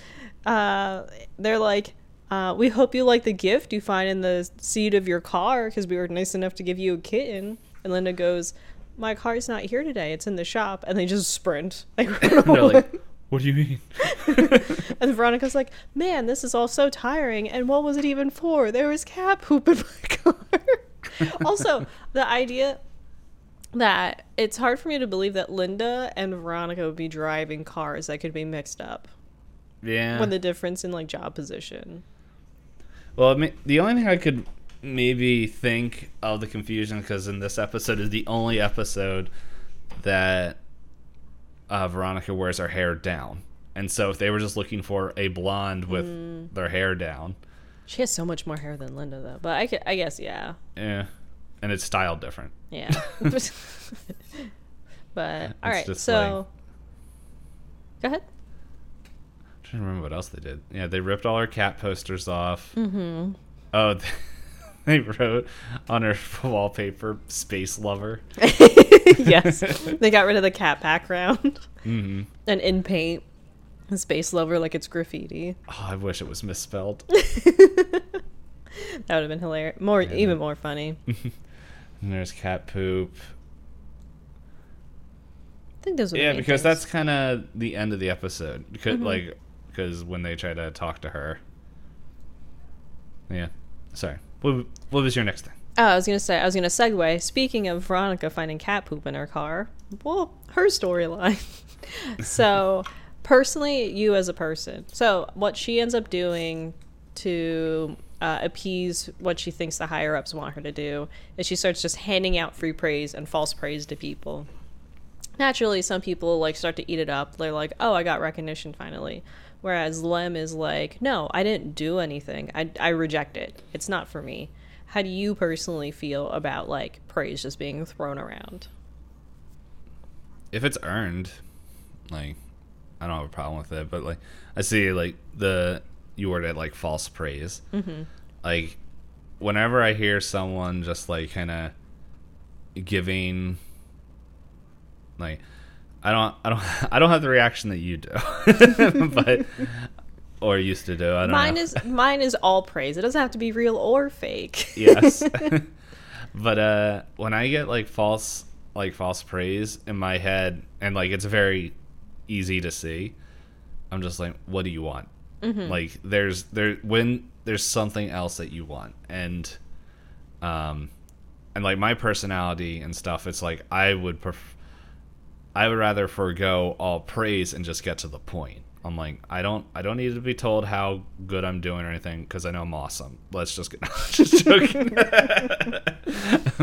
Speaker 2: Uh, they're like, uh, we hope you like the gift you find in the seat of your car because we were nice enough to give you a kitten. And Linda goes, "My car's not here today. It's in the shop." And they just sprint. Like, run
Speaker 1: They're
Speaker 2: away.
Speaker 1: like, what do you mean?
Speaker 2: And Veronica's like, man, this is all so tiring. And what was it even for? There was cat poop in my car. also, the idea that it's hard for me to believe that Linda and Veronica would be driving cars that could be mixed up
Speaker 1: Yeah.
Speaker 2: when the difference in like job position.
Speaker 1: Well, I mean, the only thing I could maybe think of the confusion because in this episode is the only episode that uh, Veronica wears her hair down, and so if they were just looking for a blonde with
Speaker 2: Mm.
Speaker 1: their hair down,
Speaker 2: She has so much more hair than Linda, though. But I, gu- I guess, yeah.
Speaker 1: yeah, and it's styled different.
Speaker 2: Yeah. but, all right. So, go ahead.
Speaker 1: I'm trying to remember what else they did. Yeah, they ripped all her cat posters off. Mm-hmm. Oh, they wrote on her wallpaper "Space Lover."
Speaker 2: yes. They got rid of the cat background.
Speaker 1: hmm
Speaker 2: and in paint space lover like it's graffiti
Speaker 1: Oh, I wish it was misspelled.
Speaker 2: that would have been hilarious more
Speaker 1: Yeah.
Speaker 2: even more funny
Speaker 1: And there's cat poop.
Speaker 2: i think those
Speaker 1: Yeah, because
Speaker 2: things.
Speaker 1: that's kind of the end of the episode. Because
Speaker 2: Mm-hmm.
Speaker 1: like, because when they try to talk to her. Yeah. Sorry. What, was your next thing?
Speaker 2: oh i was gonna say i was gonna segue. Speaking of veronica finding cat poop in her car well her storyline. So personally you as a person. So what she ends up doing to uh, appease what she thinks the higher ups want her to do is she starts just handing out free praise and false praise to people. Naturally some people like start to eat it up. They're like oh i got recognition finally whereas lem is like no i didn't do anything i, I reject it it's not for me how do you personally feel about like praise just being thrown around
Speaker 1: If it's earned, like, I don't have a problem with it. But like, I see like the you word it like false praise. Mm-hmm. Like, whenever I hear someone just like kind of giving, like, I don't, I don't, I don't have the reaction that you do, but or used to do. I don't
Speaker 2: mine
Speaker 1: know.
Speaker 2: is mine is all praise it doesn't have to be real or fake
Speaker 1: yes but uh when i get like false like false praise in my head and like it's very easy to see i'm just like what do you want like there's there when there's something else that you want and um and like my personality and stuff it's like i would pref- i would rather forego all praise and just get to the point. I'm like i don't i don't need to be told how good i'm doing or anything because i know i'm awesome. Let's just get just joking.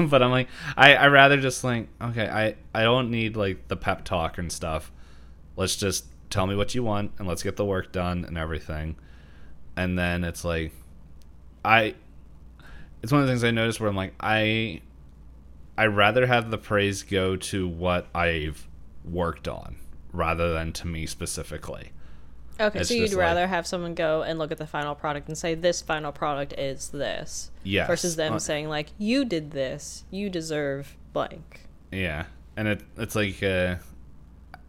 Speaker 1: But i'm like i i rather just like okay i i don't need like the pep talk and stuff. Let's just tell me what you want and let's get the work done and everything. And then it's like i it's one of the things i noticed where i'm like i i rather have the praise go to what i've worked on rather than to me specifically.
Speaker 2: Okay
Speaker 1: It's
Speaker 2: so you'd
Speaker 1: just like-
Speaker 2: rather have someone go and look at the final product and say this final product is this
Speaker 1: yes.
Speaker 2: versus them
Speaker 1: Uh,
Speaker 2: saying like you did this. You deserve blank.
Speaker 1: Yeah, and it it's like uh,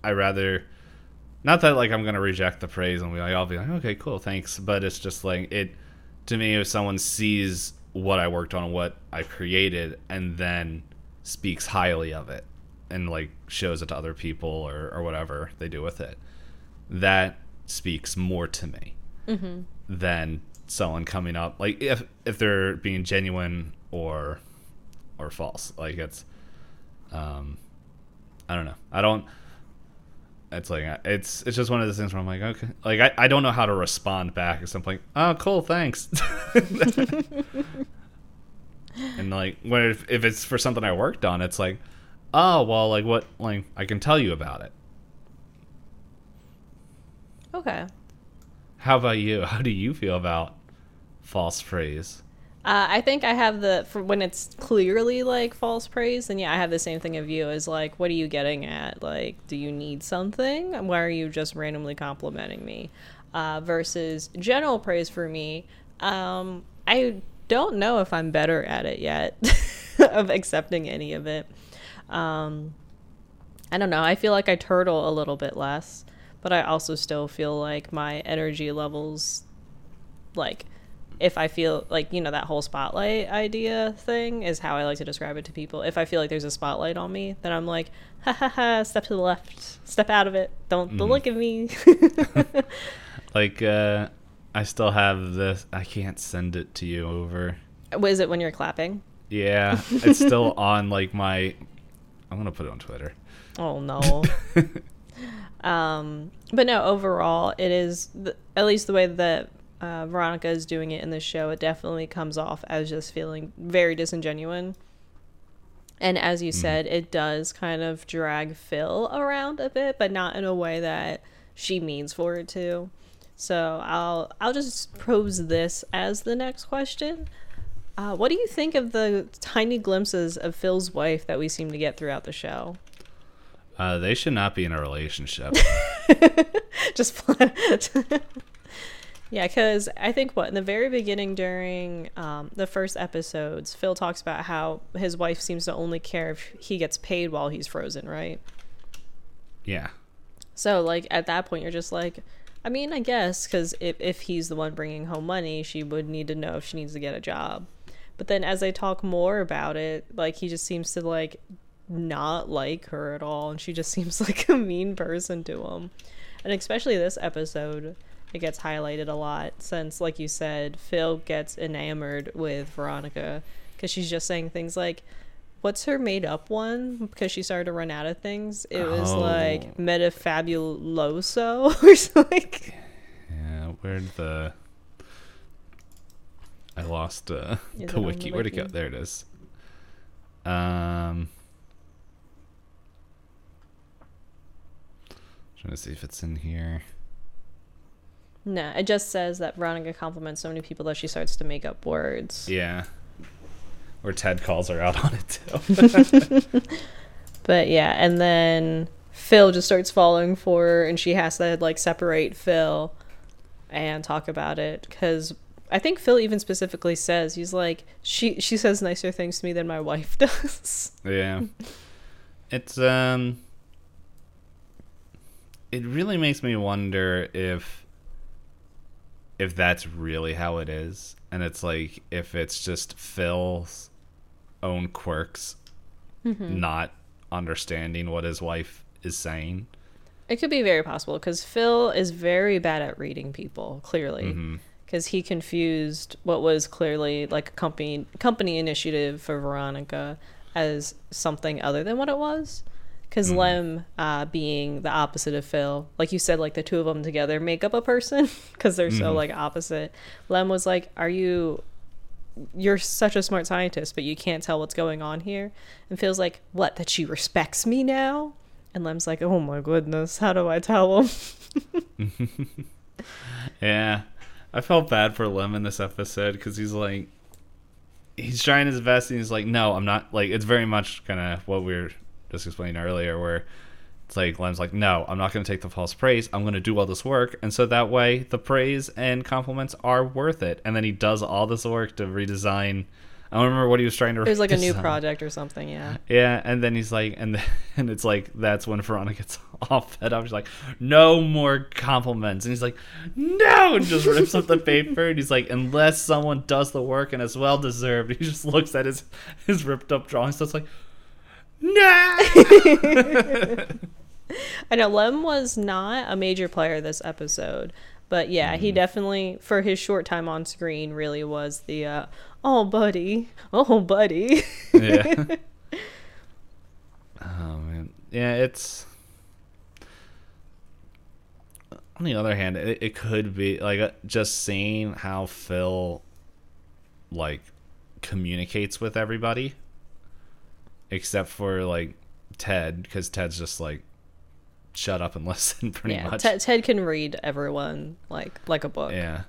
Speaker 1: I rather not that like I'm gonna reject the praise and be like I'll be like okay cool thanks, but it's just like it to me if someone sees what I worked on, what I created, and then speaks highly of it, and like shows it to other people or or whatever they do with it, that speaks more to me than someone coming up like if if they're being genuine or or false. Like it's um I don't know. I don't it's like it's it's just one of those things where I'm like okay like I, I don't know how to respond back so I'm like oh cool thanks and like when if, if it's for something I worked on it's like oh well like what like I can tell you about it
Speaker 2: Okay.
Speaker 1: how about you how do you feel about false praise
Speaker 2: Uh, I think I have the for when it's clearly like false praise, then yeah, I have the same thing of you as like, what are you getting at? Like, do you need something? Why are you just randomly complimenting me? Uh, versus general praise for me, um, I don't know if I'm better at it yet of accepting any of it. Um, I don't know. I feel like I turtle a little bit less, but I also still feel like my energy levels, like, if I feel like, you know, that whole spotlight idea thing is how I like to describe it to people. If I feel like there's a spotlight on me, then I'm like, ha ha ha, step to the left, step out of it. Don't, don't look at me.
Speaker 1: like uh I still have this I can't send it to you over
Speaker 2: what is it when you're clapping?
Speaker 1: yeah it's still on like my I'm gonna put it on Twitter
Speaker 2: Oh no. um, but no, overall, it is at least the way that uh, Veronica is doing it in the show. It definitely comes off as just feeling very disingenuine. And as you said, it does kind of drag Phil around a bit, but not in a way that she means for it to. So I'll I'll just pose this as the next question. Uh, what do you think of the tiny glimpses of Phil's wife that we seem to get throughout the show?
Speaker 1: uh they should not be in a relationship.
Speaker 2: Just yeah because i think what in the very beginning during um, the first episodes phil talks about how his wife seems to only care if he gets paid while he's frozen right?
Speaker 1: Yeah.
Speaker 2: So like at that point you're just like i mean i guess because if, if he's the one bringing home money she would need to know if she needs to get a job but then as they talk more about it like he just seems to like not like her at all and she just seems like a mean person to him. And especially this episode it gets highlighted a lot since like you said phil gets enamored with veronica because she's just saying things like what's her made up one? Because she started to run out of things. It was
Speaker 1: Oh.
Speaker 2: like metafabuloso or something.
Speaker 1: Yeah where'd the I lost uh the
Speaker 2: on the
Speaker 1: wiki. Where'd it go? there it is. Um trying to see if it's in here.
Speaker 2: No it just says that veronica compliments so many people that she starts to make up words.
Speaker 1: Yeah. Or Ted calls her out on it too.
Speaker 2: But yeah, and then Phil just starts falling for her, and she has to like separate Phil and talk about it because I think Phil even specifically says he's like she she says nicer things to me than my wife does.
Speaker 1: yeah. It's um it really makes me wonder if if that's really how it is and it's like if it's just Phil's own quirks not understanding what his wife is saying.
Speaker 2: it could be very possible because Phil is very bad at reading people clearly
Speaker 1: Mm-hmm.
Speaker 2: Because he confused what was clearly like a company company initiative for Veronica as something other than what it was. Because Lem, uh, being the opposite of Phil, like you said, like the two of them together make up a person because they're so like opposite. Lem was like, "Are you? You're such a smart scientist, but you can't tell what's going on here." And Phil's like, "What? That she respects me now?" And Lem's like, "Oh my goodness, how do I tell him?"
Speaker 1: Yeah. I felt bad for Lem in this episode because he's like, he's trying his best and he's like, no, I'm not. Like, it's very much kind of what we were just explaining earlier, where it's like, Lem's like, no, I'm not going to take the false praise. I'm going to do all this work. And so that way the praise and compliments are worth it. And then he does all this work to redesign. I don't remember what he was trying to
Speaker 2: It was like a new project or something, yeah.
Speaker 1: Yeah, and then he's like, and then, and it's like that's when Veronica gets all fed up. She's like, no more compliments, and he's like, no, and just rips up the paper, and he's like, unless someone does the work and it's well deserved. He just looks at his his ripped up drawings, so it's like, No.
Speaker 2: I know Lem was not a major player this episode, but yeah, he definitely for his short time on screen really was the uh, oh buddy, oh buddy.
Speaker 1: yeah. Oh man, yeah. It's on the other hand, it, it could be like uh, just seeing how Phil like communicates with everybody, except for like Ted, because Ted's just like shut up and listen pretty
Speaker 2: yeah,
Speaker 1: much.
Speaker 2: Ted, Ted can read everyone like like a book.
Speaker 1: Yeah.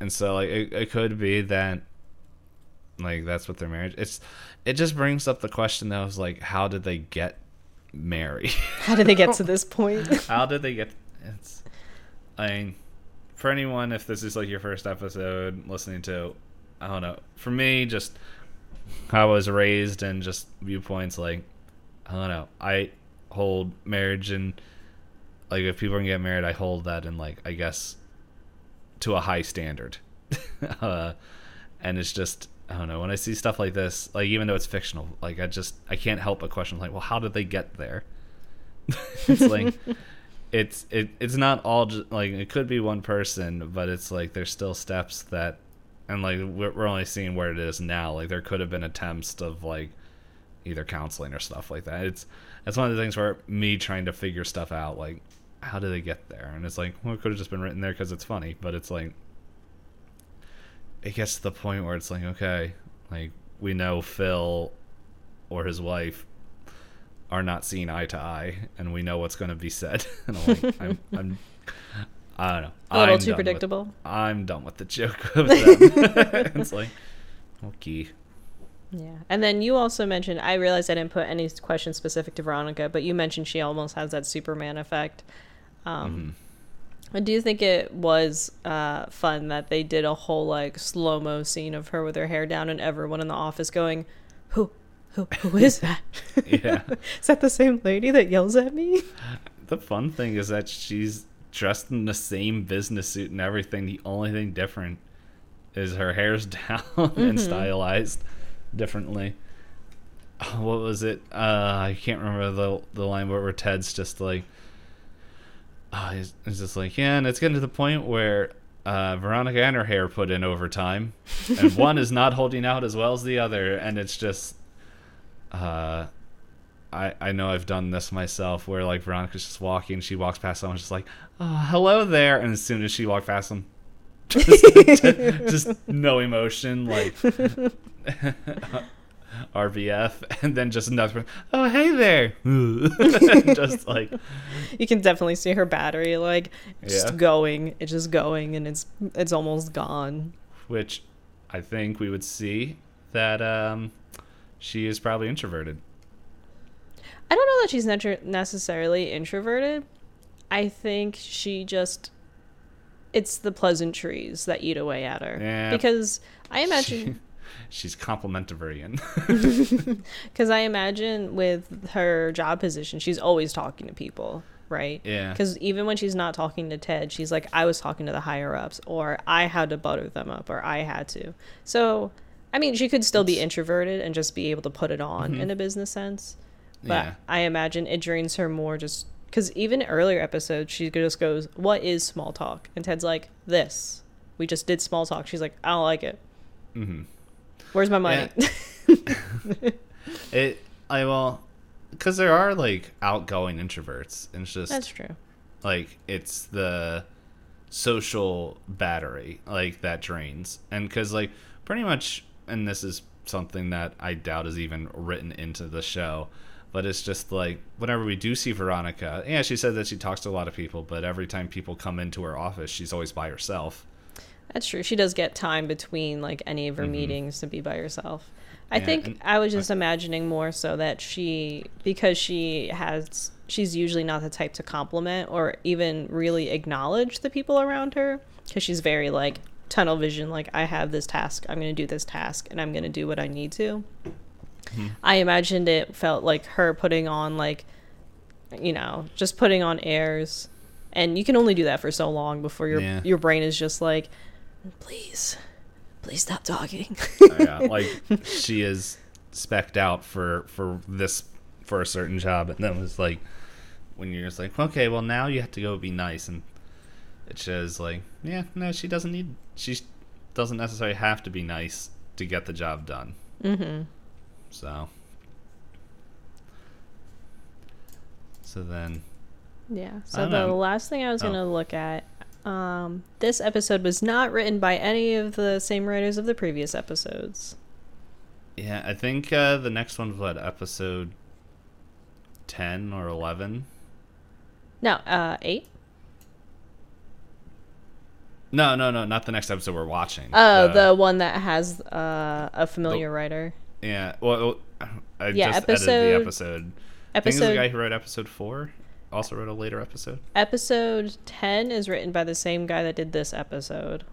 Speaker 1: And so like it, it could be that like that's what their marriage it's it just brings up the question that was like how did they get married?
Speaker 2: How did they get to this point?
Speaker 1: how did they get it's I mean for anyone if this is like your first episode listening to I don't know. For me just how I was raised and just viewpoints like I don't know. I hold marriage and like if people can get married, I hold that in like I guess to a high standard. uh, and it's just I don't know when I see stuff like this, like even though it's fictional, like I just I can't help but question like, well, how did they get there? it's like it's it it's not all just like it could be one person, but it's like there's still steps that, and like we're, we're only seeing where it is now. Like there could have been attempts of like either counseling or stuff like that. It's it's one of the things where me trying to figure stuff out, like how do they get there? And it's like, well, it could have just been written there because it's funny, but it's like it gets to the point where it's like, okay, like we know Phil or his wife are not seeing eye to eye, and we know what's going to be said. and I'm, like, I'm, I'm, I don't know.
Speaker 2: A little
Speaker 1: I'm
Speaker 2: too
Speaker 1: done with-
Speaker 2: predictable.
Speaker 1: I'm done with the joke of them. it's like, okay.
Speaker 2: Yeah. And then you also mentioned I realized I didn't put any questions specific to Veronica, but you mentioned she almost has that Superman effect. Um
Speaker 1: Mm-hmm.
Speaker 2: I do think it was uh, fun that they did a whole like slow mo scene of her with her hair down and everyone in the office going, "Who, who, who is that?
Speaker 1: Yeah.
Speaker 2: is that the same lady that yells at me?"
Speaker 1: The fun thing is that she's dressed in the same business suit and everything. The only thing different is her hair's down and stylized differently. Oh, What was it? Uh, I can't remember the the line where, where Ted's just like, uh, he's, he's just like, yeah, and it's getting to the point where uh, Veronica and her hair put in overtime, and one is not holding out as well as the other, and it's just, uh, I I know I've done this myself where like Veronica's just walking, she walks past someone, just like, oh, hello there, and as soon as she walked past them, just, just no emotion, like RBF, and then just another, oh hey there, just like
Speaker 2: You can definitely see her battery like just
Speaker 1: Yeah.
Speaker 2: going. It's just going, and it's it's almost gone.
Speaker 1: which I think we would see that um, she is probably introverted.
Speaker 2: I don't know that she's necessarily introverted. I think she just it's the pleasantries that eat away at her.
Speaker 1: Yeah.
Speaker 2: Because I imagine
Speaker 1: She's complimentarian.
Speaker 2: because I imagine with her job position, she's always talking to people, right?
Speaker 1: Yeah.
Speaker 2: Because even when she's not talking to Ted, she's like, I was talking to the higher ups, or I had to butter them up, or I had to. So, I mean, she could still be introverted and just be able to put it on in a business sense. But
Speaker 1: Yeah.
Speaker 2: I imagine it drains her more just because even earlier episodes, she just goes, What is small talk? And Ted's like, This. We just did small talk. She's like, I don't like it.
Speaker 1: Mm-hmm.
Speaker 2: Where's my money?
Speaker 1: It I well, because there are like outgoing introverts, and it's just
Speaker 2: That's true.
Speaker 1: like it's the social battery like that drains and because like pretty much and this is something that i doubt is even written into the show but it's just like whenever we do see veronica yeah she said that she talks to a lot of people but every time people come into her office she's always by herself
Speaker 2: That's true. She does get time between like any of her mm-hmm. meetings to be by herself. I
Speaker 1: Yeah,
Speaker 2: think I was just imagining more so that she because she has she's usually not the type to compliment or even really acknowledge the people around her because she's very like tunnel vision like I have this task, I'm going to do this task and I'm going to do what I need to. Hmm. I imagined it felt like her putting on like you know, just putting on airs. And you can only do that for so long before your
Speaker 1: Yeah.
Speaker 2: your brain is just like please please stop talking oh,
Speaker 1: yeah, like she is specked out for for this for a certain job, and then it was like when you're just like, okay, well now you have to go be nice, and it shows like, yeah, no, she doesn't need, she doesn't necessarily have to be nice to get the job done.
Speaker 2: Mm-hmm.
Speaker 1: So, so then,
Speaker 2: Yeah. So the
Speaker 1: know.
Speaker 2: last thing I was
Speaker 1: Oh.
Speaker 2: gonna look at, um, this episode was not written by any of the same writers of the previous episodes.
Speaker 1: yeah, I think uh, the next one's what episode ten or eleven.
Speaker 2: No, uh, eight.
Speaker 1: No, no, no, not the next episode we're watching.
Speaker 2: Oh, the one that has uh, a familiar
Speaker 1: The-
Speaker 2: writer.
Speaker 1: yeah. Well, I
Speaker 2: Yeah,
Speaker 1: just edited
Speaker 2: episode-
Speaker 1: the episode. I think it's the guy who wrote episode four. Also wrote a later episode.
Speaker 2: episode ten is written by the same guy that did this episode.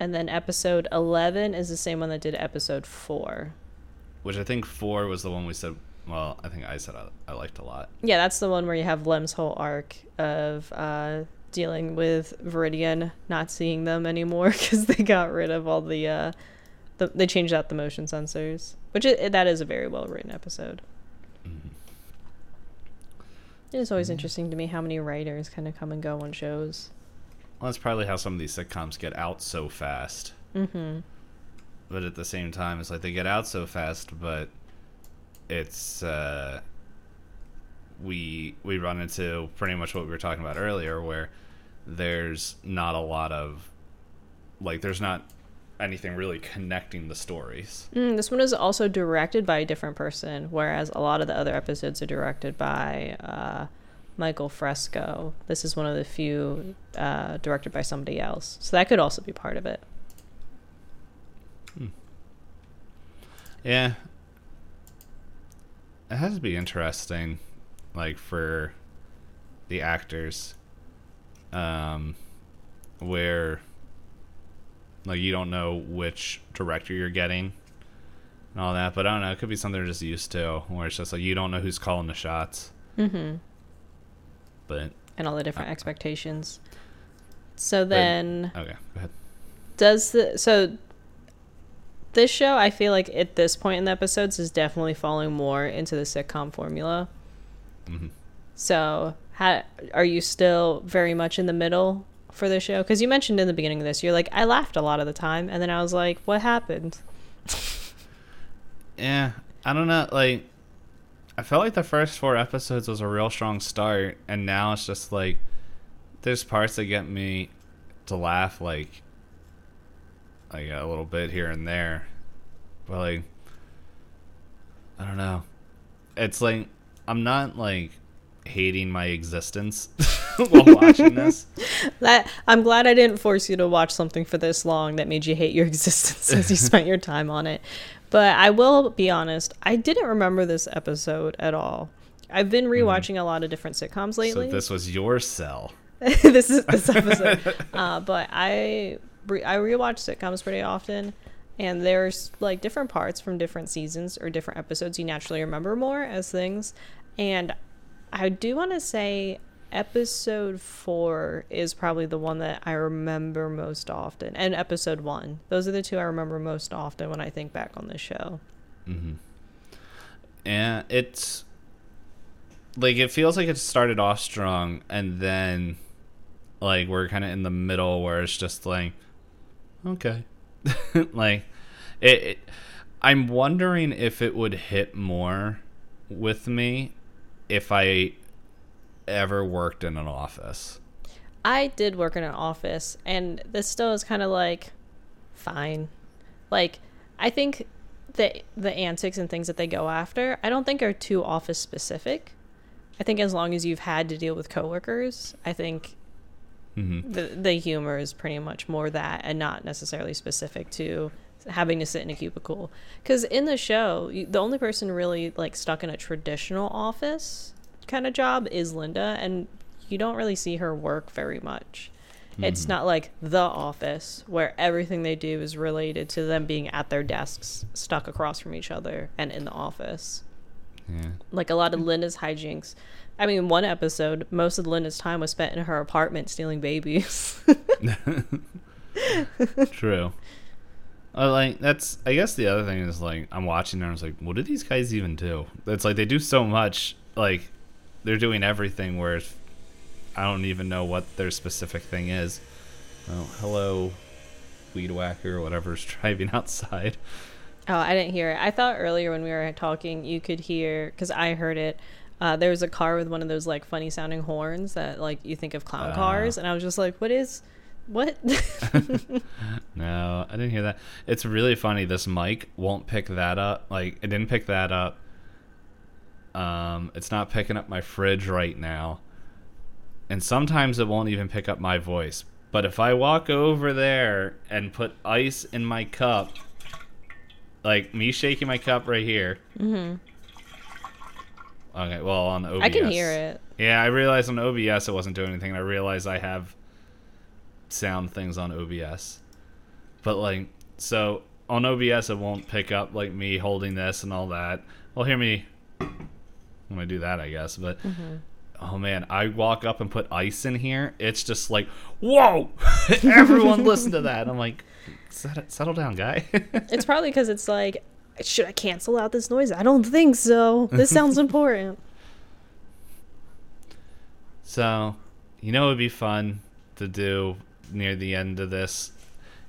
Speaker 2: And then episode eleven is the same one that did episode four.
Speaker 1: Which I think four was the one we said. Well, I think I said I, I liked a lot.
Speaker 2: Yeah, that's the one where you have Lem's whole arc of uh, dealing with Veridian not seeing them anymore because they got rid of all the, uh, the they changed out the motion sensors, which it, that is a very well written episode. It is always interesting to me how many writers kind of come and go on shows.
Speaker 1: Well, that's probably how some of these sitcoms get out so fast.
Speaker 2: Mm-hmm.
Speaker 1: But at the same time, it's like they get out so fast, but it's uh, we we run into pretty much what we were talking about earlier, where there's not a lot of like there's not anything really connecting the stories.
Speaker 2: Mm, this one is also directed by a different person, whereas a lot of the other episodes are directed by uh, Michael Fresco. This is one of the few uh, directed by somebody else, so that could also be part of it.
Speaker 1: Yeah. It has to be interesting, like for the actors, um, where like you don't know which director you're getting and all that. But I don't know. It could be something they're just used to, where it's just like you don't know who's calling the shots.
Speaker 2: Mm-hmm.
Speaker 1: But
Speaker 2: And all the different expectations. So then,
Speaker 1: okay, go ahead.
Speaker 2: does the so this show? I feel like at this point in the episodes is definitely falling more into the sitcom formula.
Speaker 1: hmm
Speaker 2: So, how, are you still very much in the middle for the show? Because you mentioned in the beginning of this, you're like, I laughed a lot of the time, and then I was like, what happened?
Speaker 1: Yeah, I don't know. Like, I felt like the first four episodes was a real strong start, and now it's just like there's parts that get me to laugh, like like a little bit here and there, but like I don't know. It's like I'm not like hating my existence while watching this.
Speaker 2: That I'm glad I didn't force you to watch something for this long that made you hate your existence as you spent your time on it. But I will be honest, I didn't remember this episode at all. I've been rewatching a lot of different sitcoms lately.
Speaker 1: So this was your cell.
Speaker 2: this is this episode. uh, but I re- I rewatch sitcoms pretty often, and there's like different parts from different seasons or different episodes you naturally remember more as things. And I do want to say episode four is probably the one that I remember most often, and episode one. Those are the two I remember most often when I think back on this show.
Speaker 1: Mm-hmm. And it's like it feels like it started off strong, and then like we're kind of in the middle where it's just like, okay, like it, it. I'm wondering if it would hit more with me if I ever worked in an office.
Speaker 2: I did work in an office, and this still is kind of like fine. Like, I think the the antics and things that they go after, I don't think are too office specific. I think as long as you've had to deal with coworkers, I think
Speaker 1: Mm-hmm.
Speaker 2: the the humor is pretty much more that and not necessarily specific to having to sit in a cubicle. Because in the show, you, the only person really like stuck in a traditional office kind of job is Linda, and you don't really see her work very much. It's mm-hmm. not like the office where everything they do is related to them being at their desks, stuck across from each other, and in the office
Speaker 1: Yeah.
Speaker 2: like a lot of Linda's hijinks. I mean, one episode, most of Linda's time was spent in her apartment stealing babies.
Speaker 1: True. Uh, like that's I guess the other thing is like I'm watching and I was like, what do these guys even do? It's like they do so much, like they're doing everything where it's- I don't even know what their specific thing is. Oh, hello, weed whacker or whatever's driving outside.
Speaker 2: Oh, I didn't hear it. I thought earlier when we were talking, you could hear because I heard it. Uh, there was a car with one of those like funny sounding horns that like you think of clown
Speaker 1: Ah.
Speaker 2: cars, and I was just like, "What is, what?"
Speaker 1: No, I didn't hear that. It's really funny. This mic won't pick that up. Like it didn't pick that up. Um, it's not picking up my fridge right now. And sometimes it won't even pick up my voice. But if I walk over there and put ice in my cup, like me shaking my cup right here.
Speaker 2: Mm-hmm.
Speaker 1: Okay, well on OBS.
Speaker 2: I can hear it.
Speaker 1: Yeah, I realized on OBS it wasn't doing anything. And I realized I have sound things on OBS. But like, so on OBS it won't pick up like me holding this and all that. Well, hear me when I do that, I guess. But mm-hmm. oh man, I walk up and put ice in here. It's just like, whoa! Everyone listen to that. I'm like, settle, settle down, guy.
Speaker 2: It's probably because it's like, should I cancel out this noise? I don't think so. This sounds important.
Speaker 1: So, you know, it would be fun to do near the end of this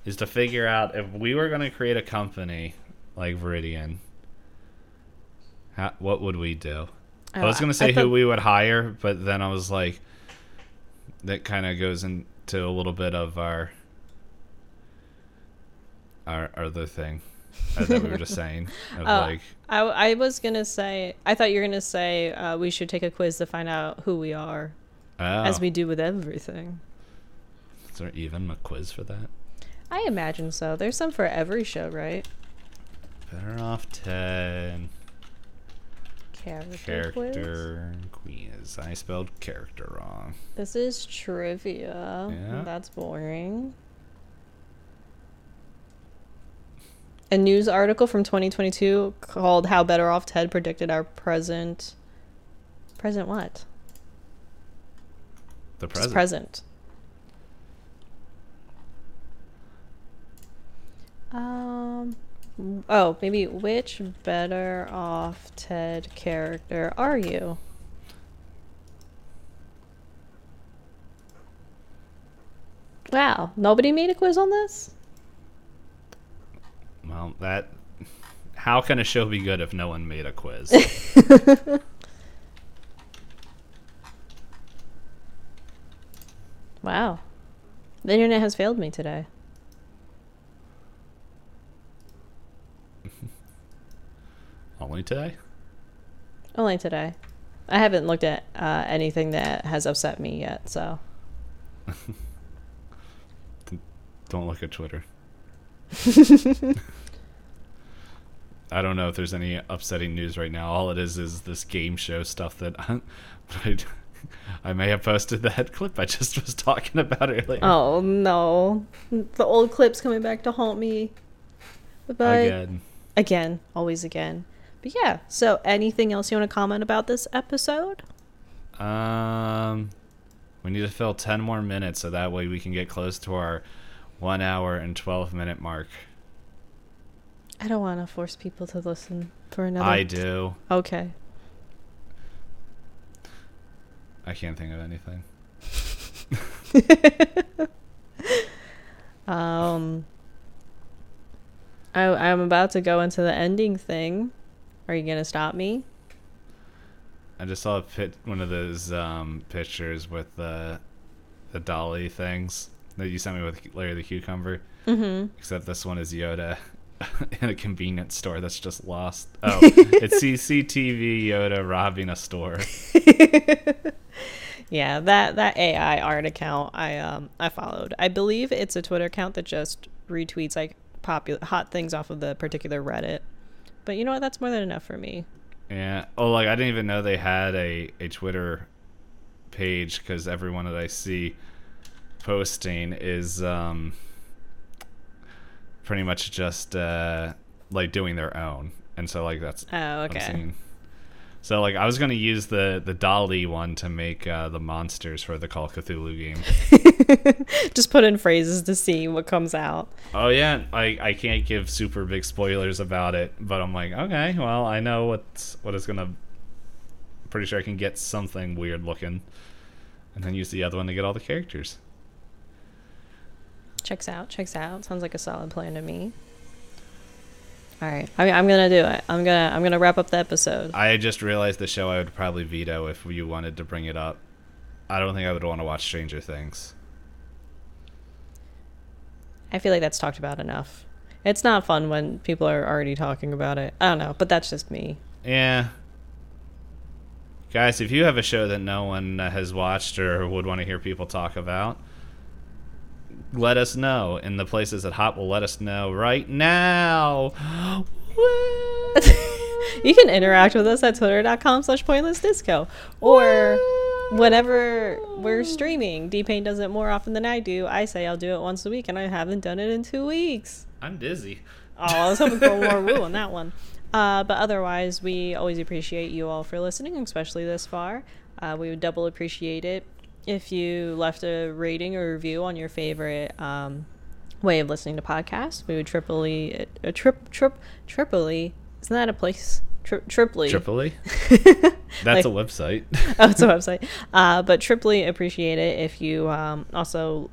Speaker 1: is to figure out if we were going to create a company like Veridian, how, what would we do? I was
Speaker 2: Oh,
Speaker 1: going to say
Speaker 2: thought-
Speaker 1: who we would hire, but then I was like, that kind of goes into a little bit of our our other thing that we were just saying
Speaker 2: Oh,
Speaker 1: like
Speaker 2: I, I was gonna say. I thought you were gonna say uh, we should take a quiz to find out who we are,
Speaker 1: oh,
Speaker 2: as we do with everything.
Speaker 1: Is there even a quiz for that?
Speaker 2: I imagine so. There's some for every show, right?
Speaker 1: Better Off Ted.
Speaker 2: Character, quiz.
Speaker 1: character quiz. I spelled character wrong.
Speaker 2: This is trivia.
Speaker 1: Yeah.
Speaker 2: That's boring. A news article from 2022 called "How Better Off Ted Predicted Our Present." Present what?
Speaker 1: The
Speaker 2: Just
Speaker 1: present.
Speaker 2: Um. Oh, maybe which better off Ted character are you? Wow, nobody made a quiz on this?
Speaker 1: well, that. How can a show be good if no one made a quiz?
Speaker 2: Wow. The internet has failed me today.
Speaker 1: Only today.
Speaker 2: Only today. I haven't looked at uh, anything that has upset me yet, so.
Speaker 1: Don't look at Twitter. I don't know if there's any upsetting news right now. All it is is this game show stuff that I, I may have posted that clip I just was talking about earlier.
Speaker 2: Oh no. The old clip's coming back to haunt me. But
Speaker 1: Again.
Speaker 2: again, always again. But yeah, so anything else you want to comment about this episode?
Speaker 1: Um, we need to fill ten more minutes so that way we can get close to our one hour and twelve minute mark.
Speaker 2: I don't want to force people to listen for another.
Speaker 1: I do.
Speaker 2: Okay.
Speaker 1: I can't think of anything.
Speaker 2: Um, I, I'm about to go into the ending thing. Are you gonna stop me?
Speaker 1: I just saw a pit, one of those um, pictures with the the DALL-E things that you sent me with Larry the Cucumber.
Speaker 2: Mm-hmm.
Speaker 1: Except this one is Yoda in a convenience store that's just lost. Oh, it's CCTV Yoda robbing a store.
Speaker 2: Yeah, that that AI art account I um I followed. I believe it's a Twitter account that just retweets like popular hot things off of the particular Reddit. But you know what? That's more than enough for me.
Speaker 1: Yeah. Oh, like I didn't even know they had a a Twitter page because everyone that I see posting is um pretty much just uh like doing their own, and so like that's
Speaker 2: Oh, okay.
Speaker 1: So like I was gonna use the the DALL-E one to make uh, the monsters for the Call of Cthulhu game.
Speaker 2: Just put in phrases to see what comes out.
Speaker 1: Oh yeah, I I can't give super big spoilers about it, but I'm like, okay, well I know what's what is gonna. Pretty sure I can get something weird looking, and then use the other one to get all the characters.
Speaker 2: Checks out, checks out. Sounds like a solid plan to me. All right, I mean, I'm gonna do it. I'm gonna I'm gonna wrap up the episode.
Speaker 1: I just realized the show I would probably veto if you wanted to bring it up. I don't think I would want to watch Stranger Things.
Speaker 2: I feel like that's talked about enough. It's not fun when people are already talking about it. I don't know, but that's just me.
Speaker 1: Yeah. Guys, if you have a show that no one has watched or would want to hear people talk about, let us know in the places that Hot will let us know right now.
Speaker 2: you can interact with us at twitter.com slash pointless disco or whenever we're streaming. D-pain does it more often than i do. I say i'll do it once a week and i haven't done it in two weeks.
Speaker 1: I'm dizzy.
Speaker 2: oh i was hoping for more woo on that one. Uh, but otherwise we always appreciate you all for listening especially this far. Uh, we would double appreciate it if you left a rating or review on your favorite um, way of listening to podcasts we would triply a trip trip triply isn't that a place Tri- triply? Like-
Speaker 1: That's a website.
Speaker 2: oh, it's a website. Uh, but triply appreciate it if you um, also.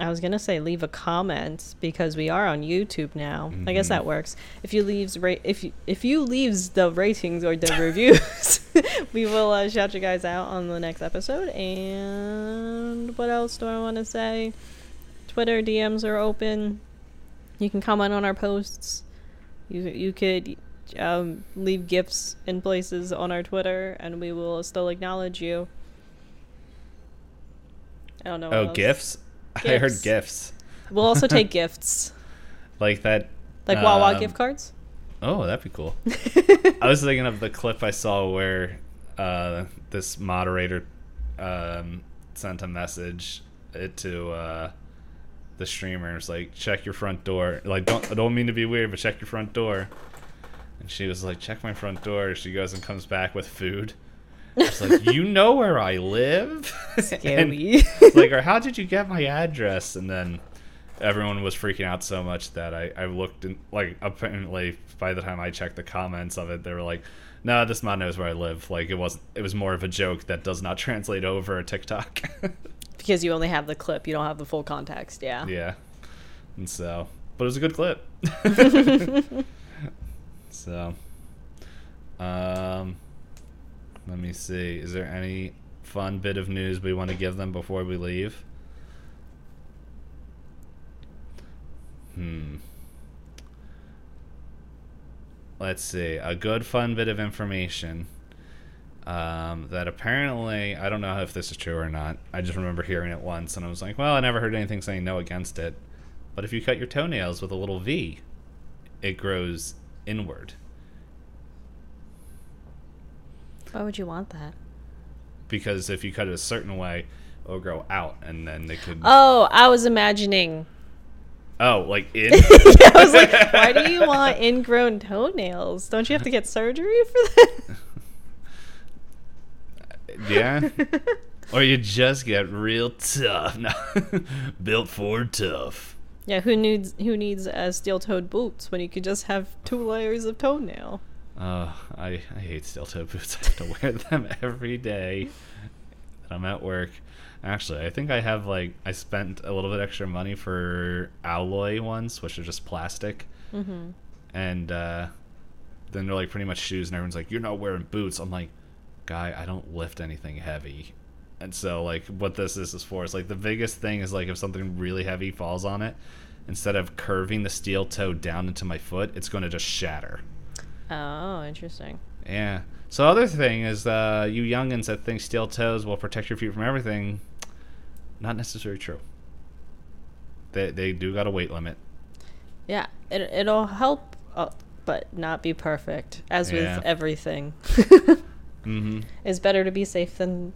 Speaker 2: I was gonna say leave a comment because we are on YouTube now. I guess
Speaker 1: Mhm.
Speaker 2: that works. If you leaves ra- if you, if you leaves the ratings or the reviews, we will uh, shout you guys out on the next episode. And what else do I want to say? Twitter DMs are open. You can comment on our posts. You you could um, leave gifts in places on our Twitter, and we will still acknowledge you. I don't know. what
Speaker 1: oh,
Speaker 2: else.
Speaker 1: gifts? I heard
Speaker 2: Gifts.
Speaker 1: gifts.
Speaker 2: We'll also take gifts,
Speaker 1: Like that.
Speaker 2: like Wawa
Speaker 1: um,
Speaker 2: gift cards.
Speaker 1: Oh, that'd be cool. I was thinking of the clip I saw where uh, this moderator um, sent a message it to uh, the streamers like, "Check your front door." Like, don't I don't mean to be weird, but check your front door. And she was like, "Check my front door." She goes and comes back with food. It's like, "You know where I live?" and, like, or how did you get my address? And then everyone was freaking out so much that I, I looked and like apparently by the time I checked the comments of it, they were like, "No, this mod knows where I live." Like it wasn't. It was more of a joke that does not translate over a TikTok.
Speaker 2: because you only have the clip, you don't have the full context. Yeah.
Speaker 1: yeah, and so, but it was a good clip. so, um, let me see. Is there any fun bit of news we want to give them before we leave? Hmm. Let's see. A good fun bit of information. Um, that apparently, I don't know if this is true or not. I just remember hearing it once and I was like, well, I never heard anything saying no against it. But if you cut your toenails with a little V, it grows inward.
Speaker 2: Why would you want that?
Speaker 1: Because if you cut it a certain way, it'll grow out and then they could.
Speaker 2: Oh, I was imagining.
Speaker 1: Oh, like in?
Speaker 2: yeah, I was like, why do you want ingrown toenails? Don't you have to get surgery for that?
Speaker 1: yeah. Or you just get real tough. No. Built for tough.
Speaker 2: Yeah, who needs who needs uh, steel-toed boots when you could just have two layers of toenail?
Speaker 1: Oh, I, I hate steel toe boots. I have to wear them every day that I'm at work. Actually, I think I have like I spent a little bit extra money for alloy ones, which are just plastic,
Speaker 2: Mm-hmm.
Speaker 1: and uh, then they're like pretty much shoes, and everyone's like, "You're not wearing boots." I'm like, "Guy, I don't lift anything heavy," and so like what this is is for is like the biggest thing is like if something really heavy falls on it, instead of curving the steel toe down into my foot, it's going to just shatter.
Speaker 2: Oh, interesting.
Speaker 1: Yeah. So other thing is, uh, you youngins that think steel toes will protect your feet from everything, not necessarily true. They they do got a weight limit.
Speaker 2: Yeah, it it'll help, uh, but not be perfect. As
Speaker 1: Yeah.
Speaker 2: with everything,
Speaker 1: Mm-hmm.
Speaker 2: it's better to be safe than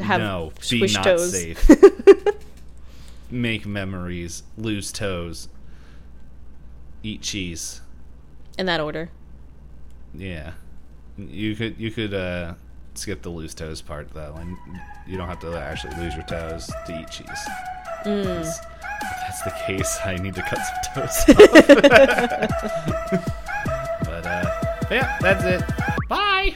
Speaker 2: have
Speaker 1: no, be not
Speaker 2: toes.
Speaker 1: safe. Make memories, lose toes, eat cheese.
Speaker 2: In that order.
Speaker 1: Yeah, you could you could uh, skip the loose toes part though, and you don't have to actually lose your toes to eat cheese.
Speaker 2: Mm.
Speaker 1: If that's the case, I need to cut some toes off. but uh, yeah, that's it. Bye.